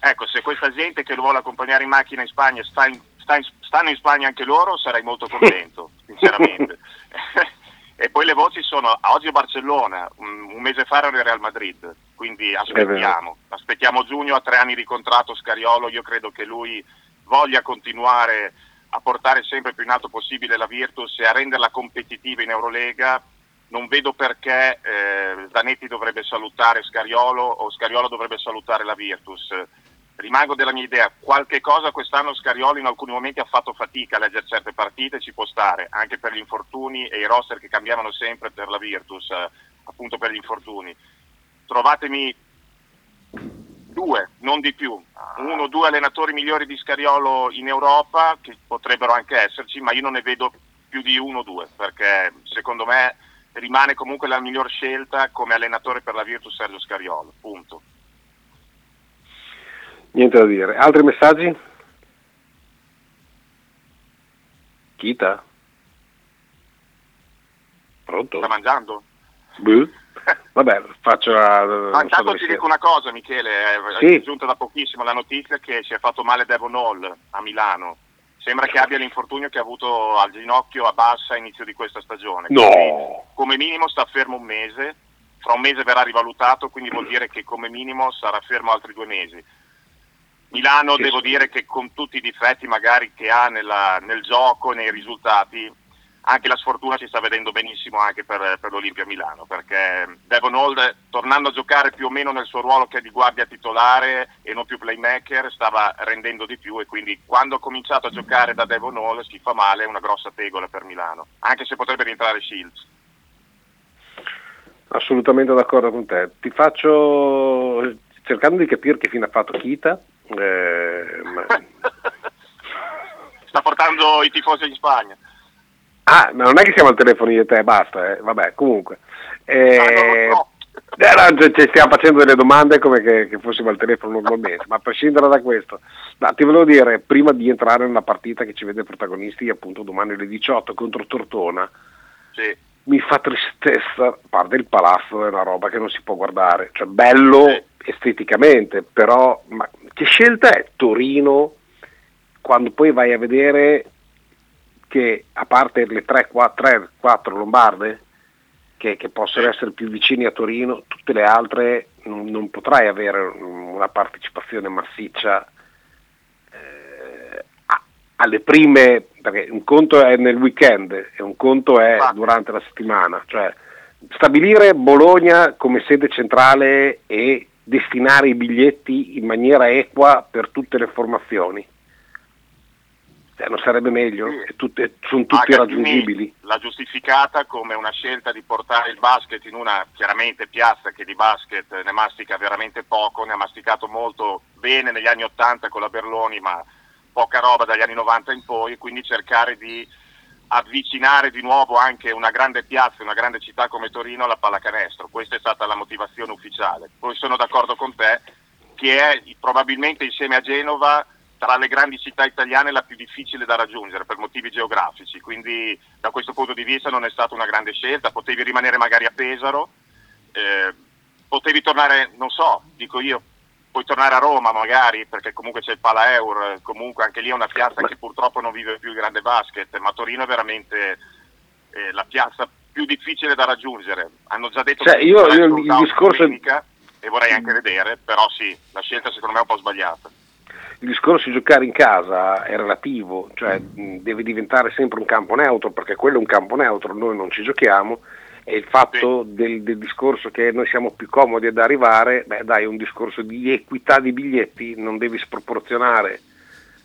Ecco, se questa gente che lo vuole accompagnare in macchina in Spagna sta in- sta in- stanno in Spagna anche loro, sarei molto contento, sinceramente. e poi le voci sono oggi a Barcellona, un, un mese fa era il Real Madrid, quindi aspettiamo, aspettiamo giugno, a tre anni di contratto Scariolo, io credo che lui voglia continuare a portare sempre più in alto possibile la Virtus e a renderla competitiva in Eurolega. Non vedo perché eh, Zanetti dovrebbe salutare Scariolo o Scariolo dovrebbe salutare la Virtus. Rimango della mia idea, qualche cosa quest'anno Scariolo in alcuni momenti ha fatto fatica a leggere certe partite, ci può stare, anche per gli infortuni e i roster che cambiavano sempre per la Virtus, eh, appunto per gli infortuni. Trovatemi due, non di più, uno o due allenatori migliori di Scariolo in Europa, che potrebbero anche esserci, ma io non ne vedo più di uno o due, perché secondo me rimane comunque la miglior scelta come allenatore per la Virtus Sergio Scariolo, punto. Niente da dire. Altri messaggi? Chita? Pronto? Sta mangiando? Buh. Vabbè, faccio la... Ma so intanto dove ti dico una cosa, Michele, è Sì. giunta da pochissimo la notizia che si è fatto male Devon Hall a Milano. Sembra che abbia l'infortunio che ha avuto al ginocchio a bassa a inizio di questa stagione. No. Come minimo sta fermo un mese, fra un mese verrà rivalutato, quindi vuol dire che come minimo sarà fermo altri due mesi. Milano Sì, devo sì. dire che con tutti i difetti magari che ha nella- nel gioco, nei risultati, anche la sfortuna si sta vedendo benissimo anche per, per l'Olimpia Milano, perché Devon Hold, tornando a giocare più o meno nel suo ruolo che è di guardia titolare e non più playmaker, stava rendendo di più e quindi quando ha cominciato a giocare da Devon Hall si fa male, è una grossa tegola per Milano, anche se potrebbe rientrare Shields. Assolutamente d'accordo con te. Ti faccio, cercando di capire che fine ha fatto Kita, eh, ma- Sta portando i tifosi in Spagna. Ah, ma non è che siamo al telefono io e te, basta, eh. vabbè, comunque. Eh, Ah, lo so. eh, no, ci- ci stiamo facendo delle domande come che, che fossimo al telefono normalmente, ma a prescindere da questo, no, ti volevo dire, prima di entrare nella partita che ci vede protagonisti appunto domani alle 18 contro Tortona, Sì. mi fa tristezza, parte il palazzo è una roba che non si può guardare, cioè bello Sì. esteticamente, però ma che scelta è Torino quando poi vai a vedere che a parte le 3-4 lombarde che, che possono essere più vicini a Torino, tutte le altre non, non potrai avere una partecipazione massiccia eh, a- alle prime, perché un conto è nel weekend e un conto è durante la settimana, cioè stabilire Bologna come sede centrale e destinare i biglietti in maniera equa per tutte le formazioni. Eh, non sarebbe meglio? Sì. Tutte- sono tutti Gattini raggiungibili. L'ha giustificata come una scelta di portare il basket in una chiaramente piazza che di basket ne mastica veramente poco, ne ha masticato molto bene negli anni 80 con la Berloni, ma poca roba dagli anni 90 in poi, e quindi cercare di avvicinare di nuovo anche una grande piazza, una grande città come Torino alla pallacanestro. Questa è stata la motivazione ufficiale. Poi sono d'accordo con te che è probabilmente insieme a Genova tra le grandi città italiane la più difficile da raggiungere per motivi geografici, quindi da questo punto di vista non è stata una grande scelta, potevi rimanere magari a Pesaro, eh, potevi tornare, non so, dico io, puoi tornare a Roma magari, perché comunque c'è il Pala Eur, comunque anche lì è una piazza che purtroppo non vive più il grande basket, ma Torino è veramente eh, la piazza più difficile da raggiungere. Hanno già detto Cioè, che io- io il discorso- domenica, e vorrei anche vedere, però sì, la scelta secondo me è un po' sbagliata. Il discorso di giocare in casa è relativo, cioè deve diventare sempre un campo neutro perché quello è un campo neutro, noi non ci giochiamo e il fatto del, del discorso che noi siamo più comodi ad arrivare, beh dai, è un discorso di equità di biglietti, non devi sproporzionare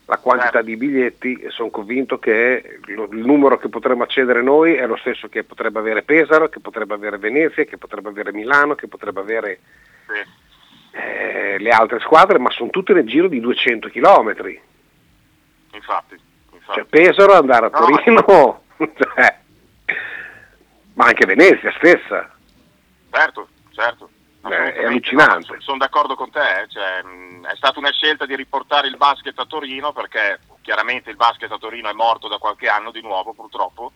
la quantità Certo. di biglietti e sono convinto che lo- il numero che potremmo accedere noi è lo stesso che potrebbe avere Pesaro, che potrebbe avere Venezia, che potrebbe avere Milano, che potrebbe avere. Eh, le altre squadre, ma sono tutte nel giro di 200 chilometri. Infatti, infatti. Cioè, Pesaro andare a No, ma- Torino, cioè, ma anche Venezia stessa. Certo, certo. Beh, è allucinante. No, sono d'accordo con te, eh, cioè, è stata una scelta di riportare il basket a Torino perché chiaramente il basket a Torino è morto da qualche anno di nuovo purtroppo.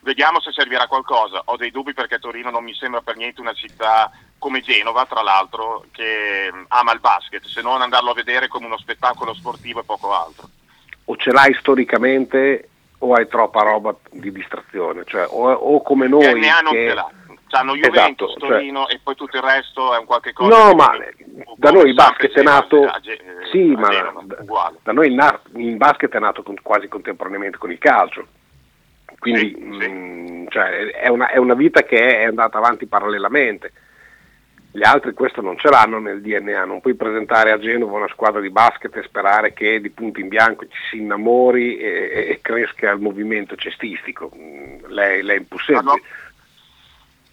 Vediamo se servirà a qualcosa. Ho dei dubbi perché Torino non mi sembra per niente una città come Genova, tra l'altro, che mh, ama il basket, se non andarlo a vedere come uno spettacolo sportivo e poco altro. O ce l'hai storicamente o hai troppa roba di distrazione. Cioè, o, o come noi... Che non che- ce l'ha. C'hanno Esatto, Juventus, cioè- Torino e poi tutto il resto è un qualche cosa. No, ma da noi il basket è nato... a Ge- Sì, ma Genova, da- noi il, na- il basket è nato con- quasi contemporaneamente con il calcio. Quindi Sì, sì. mh, cioè, è, una, è una vita che è andata avanti parallelamente. Gli altri questo non ce l'hanno nel DNA, non puoi presentare a Genova una squadra di basket e sperare che di punto in bianco ci si innamori e, e cresca il movimento cestistico. Mm, Lei, lei è impossibile. Hanno-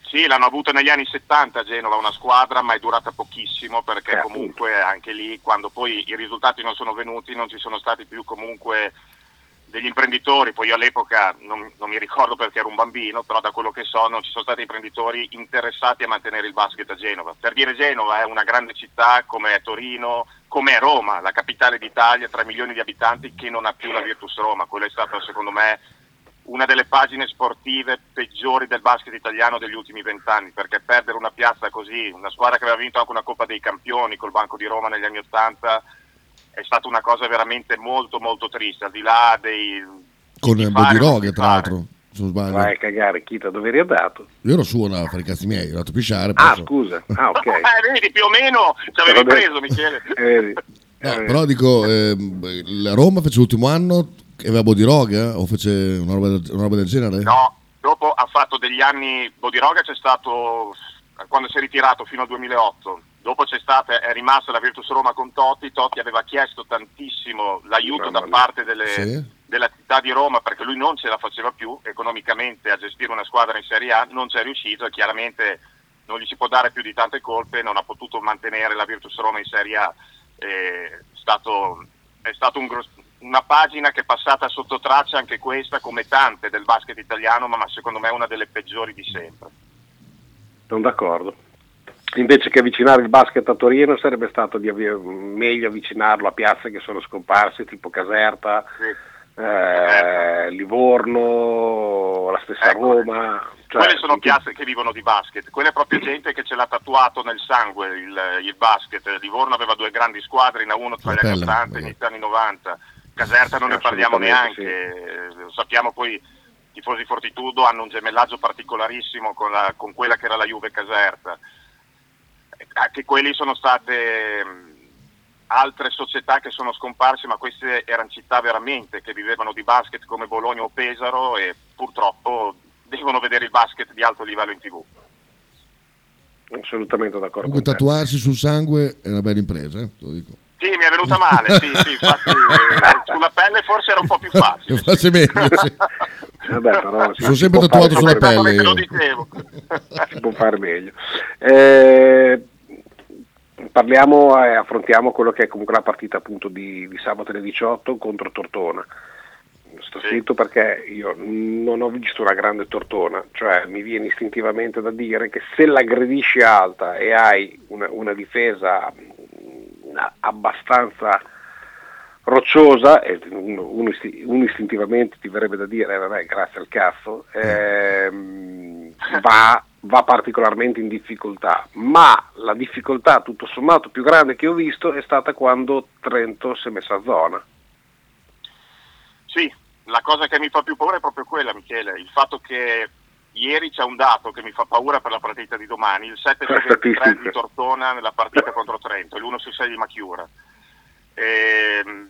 Sì, l'hanno avuta negli anni 70 a Genova una squadra, ma è durata pochissimo perché Eh, comunque anche lì quando poi i risultati non sono venuti non ci sono stati più comunque degli imprenditori, poi io all'epoca non, non mi ricordo perché ero un bambino, però da quello che so non ci sono stati imprenditori interessati a mantenere il basket a Genova. Per dire Genova è una grande città come Torino, come Roma, la capitale d'Italia, 3 milioni di abitanti che non ha più la Virtus Roma, quello è stato secondo me una delle pagine sportive peggiori del basket italiano degli ultimi vent'anni, perché perdere una piazza così, una squadra che aveva vinto anche una Coppa dei Campioni col Banco di Roma negli anni Ottanta, è stata una cosa veramente molto molto triste, al di là dei... Con di il di tra l'altro, se non sbaglio. Vai a cagare, Chita, dove eri andato? Io ero su a fare i cazzi miei, ero andato a pisciare. Ah, poi- scusa. Ah, ok. Eh, vedi, più o meno ci avevi Vabbè. preso, Michele. Eh, vedi. No, Eh, però dico, ehm, la Roma fece l'ultimo anno che aveva Bodiroghe o fece una roba, del- una roba del genere? No, dopo ha fatto degli anni, Bodiroga c'è stato quando si è ritirato fino al 2008, dopo c'è stata, è rimasta la Virtus Roma con Totti, Totti aveva chiesto tantissimo l'aiuto da parte delle, Sì. della città di Roma perché lui non ce la faceva più economicamente a gestire una squadra in Serie A, non ci è riuscito e chiaramente non gli si può dare più di tante colpe, non ha potuto mantenere la Virtus Roma in Serie A. È stato, è stato un una pagina che è passata sotto traccia anche questa, come tante del basket italiano, ma, ma secondo me è una delle peggiori di sempre. Sono d'accordo. Invece che avvicinare il basket a Torino sarebbe stato di avvi- meglio avvicinarlo a piazze che sono scomparse, tipo Caserta, eh, Livorno, la stessa Roma. Cioè, Quelle sono piazze che vivono di basket, quella è proprio gente che ce l'ha tatuato nel sangue il, il basket. Livorno aveva due grandi squadre in A1 tra gli anni Bella, 80 e inizio anni 90. Caserta non ne parliamo neanche, lo sappiamo poi i tifosi Fortitudo hanno un gemellaggio particolarissimo con, la- con quella che era la Juve Caserta. Anche quelli sono state mh, altre società che sono scomparse, ma queste erano città veramente che vivevano di basket come Bologna o Pesaro e purtroppo devono vedere il basket di alto livello in tv. Assolutamente d'accordo. Comunque con te. tatuarsi sul sangue è una bella impresa, eh, te lo dico. Sì, mi è venuta male, sì, sì, infatti eh, sulla pelle forse era un po' più facile. Faccio meglio, sì. Vabbè, però si- Sono si sempre tatuato sulla pelle. Te lo io. dicevo. si può fare meglio. Eh, parliamo e affrontiamo quello che è comunque la partita appunto di, di sabato alle 18 contro Tortona. Sto zitto perché io non ho visto una grande tortona, cioè mi viene istintivamente da dire che se l'aggredisci alta e hai una, una difesa mh, abbastanza rocciosa, e uno, uno isti- uno istintivamente ti verrebbe da dire, eh, vabbè, grazie al cazzo, ehm, va, va particolarmente in difficoltà, ma la difficoltà tutto sommato più grande che ho visto è stata quando Trento si è messa a zona. Sì, la cosa che mi fa più paura è proprio quella, Michele, il fatto che ieri c'è un dato che mi fa paura per la partita di domani, il 7 su La 23 statistica. di Tortona nella partita contro Trento, e l'1 su 6 di Machiura. Ehm,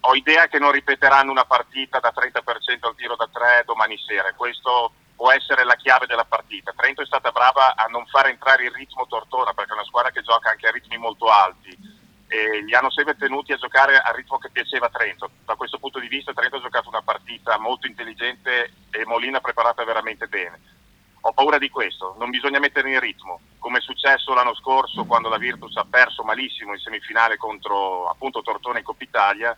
ho idea che non ripeteranno una partita da 30% al tiro da 3 domani sera, questo può essere la chiave della partita. Trento è stata brava a non far entrare il ritmo Tortona, perché è una squadra che gioca anche a ritmi molto alti e li hanno sempre tenuti a giocare al ritmo che piaceva a Trento. Da questo punto di vista Trento ha giocato una partita molto intelligente e Molina preparata veramente bene. Ho paura di questo, non bisogna mettere in ritmo, come è successo l'anno scorso quando la Virtus ha perso malissimo in semifinale contro appunto Tortona in Coppa Italia,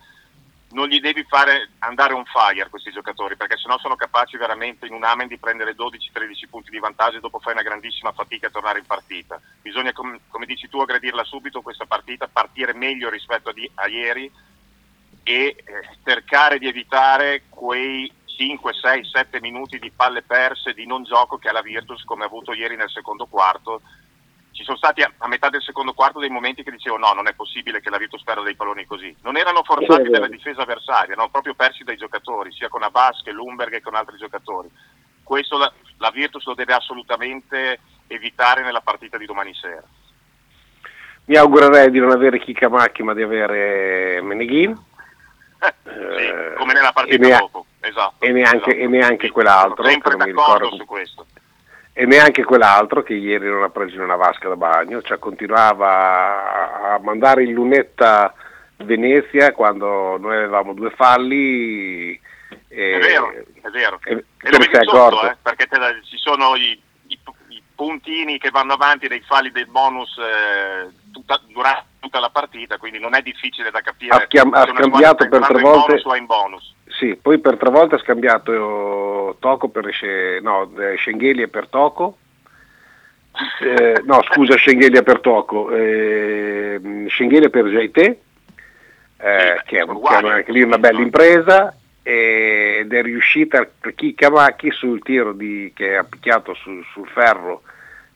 non gli devi fare andare on fire questi giocatori, perché sennò sono capaci veramente in un amen di prendere 12-13 punti di vantaggio e dopo fai una grandissima fatica a tornare in partita. Bisogna, com- come dici tu, aggredirla subito questa partita, partire meglio rispetto a, di- a ieri e eh, cercare di evitare quei 5, 6, 7 minuti di palle perse, di non gioco che ha la Virtus come ha avuto ieri nel secondo quarto. Ci sono stati a, a metà del secondo quarto dei momenti che dicevo no, non è possibile che la Virtus perda dei palloni così. Non erano forzati dalla difesa avversaria, erano proprio persi dai giocatori, sia con Abbas che Lumberg e con altri giocatori. Questo la, la Virtus lo deve assolutamente evitare nella partita di domani sera. Mi augurerei di non avere Kikamaki ma di avere Meneghin. Sì, come nella e partita nea- dopo, esatto. e neanche, esatto. e neanche quell'altro. Sempre che d'accordo ricordo- su questo. E neanche quell'altro che ieri non ha preso in una vasca da bagno, cioè continuava a mandare in lunetta Venezia quando noi avevamo due falli. E, È vero, è vero. e- E lo vedi sotto, eh, perché la- ci sono i, i- i puntini che vanno avanti dei falli del bonus eh, tutta- durante tutta la partita, quindi non è difficile da capire Ha chiam- ha scambiato per tre in volte- bonus o in bonus. Sì, poi per tre volte ha scambiato Toco per no, eh, Schengelia per Toco. Eh, no, scusa, Schengelia per Toco. Eh, Schengelia per Jaité, eh, che, è, che è anche lì una bella impresa. ed è riuscita chi Cavacchi sul tiro di, che ha picchiato sul, sul ferro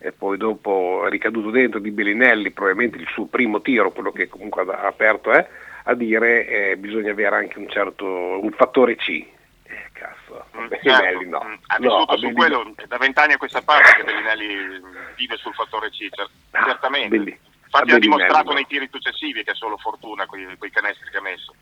e poi dopo ricaduto dentro di Bellinelli, probabilmente il suo primo tiro, quello che comunque ha aperto è, a dire eh, bisogna avere anche un certo un fattore C. Eh, cazzo, Mm, Bellinelli certo. no. Mm, Ha No, vissuto a su quello da vent'anni a questa parte che Bellinelli vive sul fattore C, cer- certamente. Belli- Infatti ha dimostrato no. nei tiri successivi che è solo fortuna quei, quei canestri che ha messo.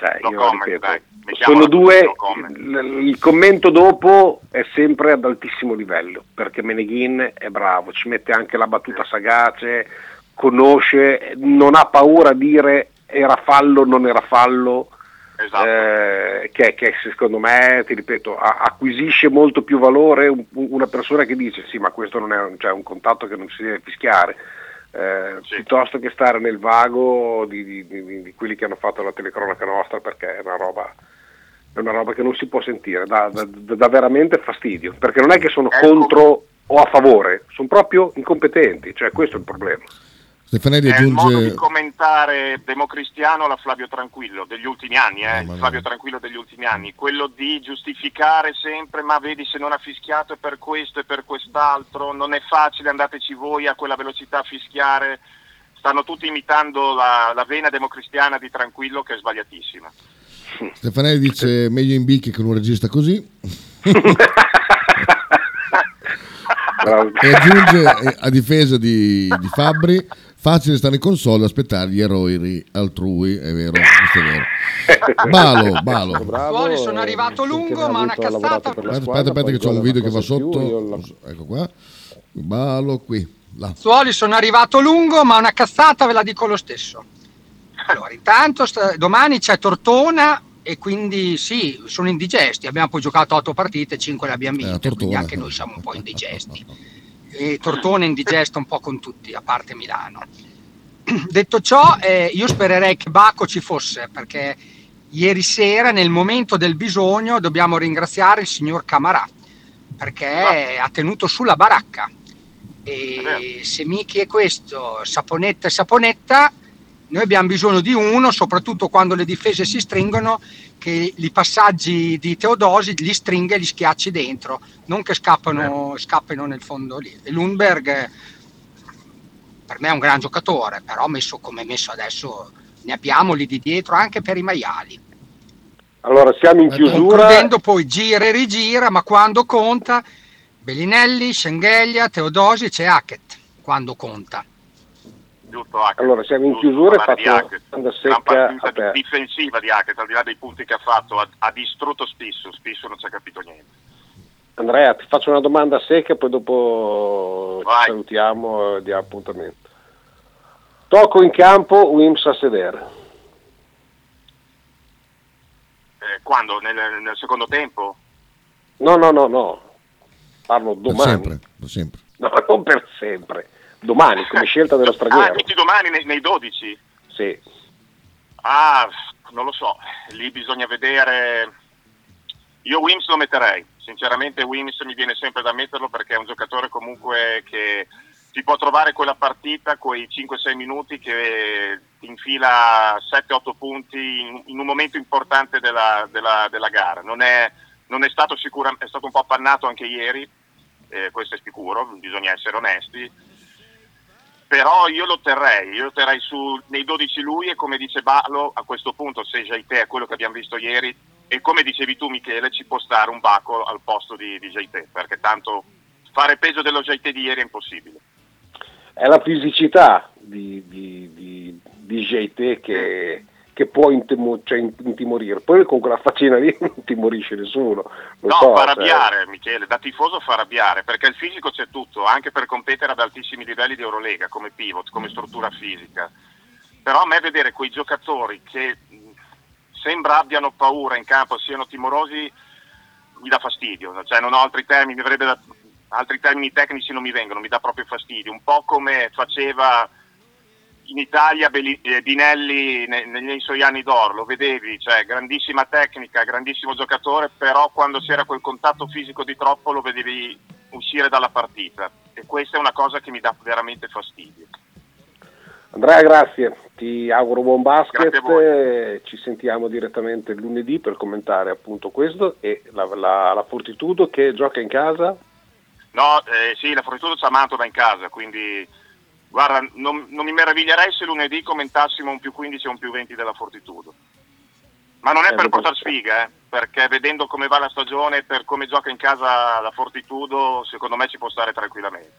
Cioè, No io comment, ripeto, sono due, no comment. il, commento dopo è sempre ad altissimo livello, perché Meneghin è bravo, ci mette anche la battuta sagace, conosce, non ha paura a dire era fallo, non era fallo, Esatto. eh, che, che secondo me, ti ripeto, acquisisce molto più valore un- una persona che dice sì ma questo non è un, cioè, un contatto che non si deve fischiare, eh, piuttosto che stare nel vago di, di- di- di quelli che hanno fatto la telecronaca nostra perché è una roba, è una roba che non si può sentire, dà, dà- dà veramente fastidio, perché non è che sono contro o a favore, sono proprio incompetenti, cioè questo è il problema. Stefanelli È il modo di aggiunge commentare democristiano alla Flavio Tranquillo degli ultimi anni, eh, il Flavio Tranquillo degli ultimi anni, quello di giustificare sempre, ma vedi se non ha fischiato è per questo e per quest'altro, non è facile, andateci voi a quella velocità a fischiare, stanno tutti imitando la, la vena democristiana di Tranquillo che è sbagliatissima. Stefanelli dice meglio in bicchi che un regista così. e aggiunge eh, a difesa di, di Fabbri facile stare in console e aspettare gli errori altrui è vero questo è vero Balo Balo Suoli sono arrivato lungo, ma una cazzata. aspetta aspetta, aspetta che c'è un video che va sotto ecco qua Balo qui là. Suoli sono arrivato lungo, ma una cazzata ve la dico lo stesso. Allora, intanto sta- domani c'è Tortona e quindi sì, sono indigesti. Abbiamo poi giocato otto partite, cinque le abbiamo vinte, quindi Tortona. anche noi siamo un po' indigesti. E Tortona è indigesta un po' con tutti, a parte Milano. Detto ciò, eh, io spererei che Bacco ci fosse, perché ieri sera, nel momento del bisogno, dobbiamo ringraziare il signor Camarà, perché ha tenuto sulla baracca. E se Michi è questo, Saponetta e Saponetta, noi abbiamo bisogno di uno, soprattutto quando le difese si stringono, che i passaggi di Teodosi li stringa e li schiacci dentro, non che scappano, scappino nel fondo lì. E Lundberg eh, per me è un gran giocatore, però messo come messo adesso ne abbiamo lì di dietro anche per i maiali. Allora siamo in chiusura. Concludendo poi gira e rigira, ma quando conta Bellinelli, Schengelia, Teodosi e Hackett, quando conta. Giusto, Hackett. Allora siamo in chiusura e Hackett. una secca partita aperta. difensiva di Hackett, al di là dei punti che ha fatto, ha, ha distrutto Spisso, Spisso non ci ha capito niente. Andrea, ti faccio una domanda secca, poi dopo Vai. ci salutiamo e diamo appuntamento. Tocco in campo, Wims a sedere. Eh, quando? Nel, nel secondo tempo? No, no, no, no. Parlo per domani. sempre per sempre No, non per sempre. Domani, come scelta dello Ah, straniero. tutti domani nei, nei 12? Sì. Ah, non lo so, lì bisogna vedere. Io Wims lo metterei, sinceramente Wims mi viene sempre da metterlo perché è un giocatore comunque che ti può trovare quella partita, quei 5-6 minuti che ti infila 7-8 punti in, in un momento importante della, della- della gara. Non è, non è stato sicuramente, è stato un po' appannato anche ieri, eh, questo è sicuro, bisogna essere onesti però io lo terrei, io lo terrei su, nei 12 lui e come dice Balo a questo punto se Jaite è quello che abbiamo visto ieri e come dicevi tu Michele ci può stare un Baco al posto di, di Jaite perché tanto fare peso dello Jaite di ieri è impossibile. È la fisicità di, di, di, di che, che può intimo- cioè, intimorire. Poi con quella faccina lì non intimorisce nessuno. No, so, fa cioè. arrabbiare Michele, da tifoso fa arrabbiare perché il fisico c'è tutto, anche per competere ad altissimi livelli di Eurolega come pivot, come struttura fisica. Però a me vedere quei giocatori che sembra abbiano paura in campo, siano timorosi, mi dà fastidio, cioè non ho altri termini, da- altri termini tecnici non mi vengono, mi dà proprio fastidio, un po' come faceva in Italia eh, Binelli ne- ne- nei, suoi anni d'oro, lo vedevi, cioè grandissima tecnica, grandissimo giocatore, però quando c'era quel contatto fisico di troppo lo vedevi uscire dalla partita e questa è una cosa che mi dà veramente fastidio. Andrea, grazie. Ti auguro buon basket, Grazie a voi. eh, ci sentiamo direttamente lunedì per commentare appunto questo e la, la, la Fortitudo che gioca in casa. No, eh, sì, la Fortitudo c'ha Mantova in casa, quindi guarda, non, non mi meraviglierei se lunedì commentassimo un più 15 e un più 20 della Fortitudo. Ma non è Eh, per portare sfiga, eh, perché vedendo come va la stagione, per come gioca in casa la Fortitudo, secondo me ci può stare tranquillamente.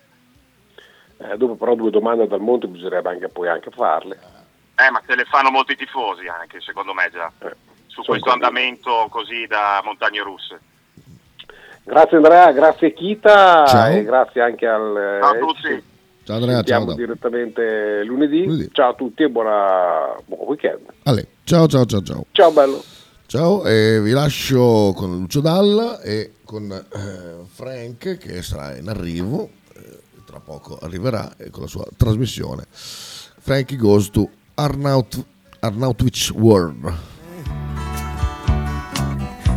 Eh, dopo però due domande dal monte bisognerebbe anche poi anche farle. Eh, ma te le fanno molti tifosi anche, secondo me già, Eh, su questo convinto. andamento così da montagne russe. Grazie Andrea, grazie Kita Ciao. e grazie anche al... Ciao a eh, tutti. Ci Ciao Andrea, ciao. sentiamo Davo. direttamente lunedì. Lunedì. Ciao a tutti e buona, buon weekend. Ale, ciao ciao ciao ciao. Ciao bello. Ciao, e vi lascio con Lucio Dalla e con eh, Frank che sarà in arrivo, eh, tra poco arriverà eh, con la sua trasmissione. Frankie goes to Arnaut, Arnautwich World.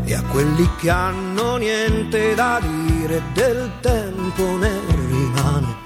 E a quelli che hanno niente da dire del tempo ne rimane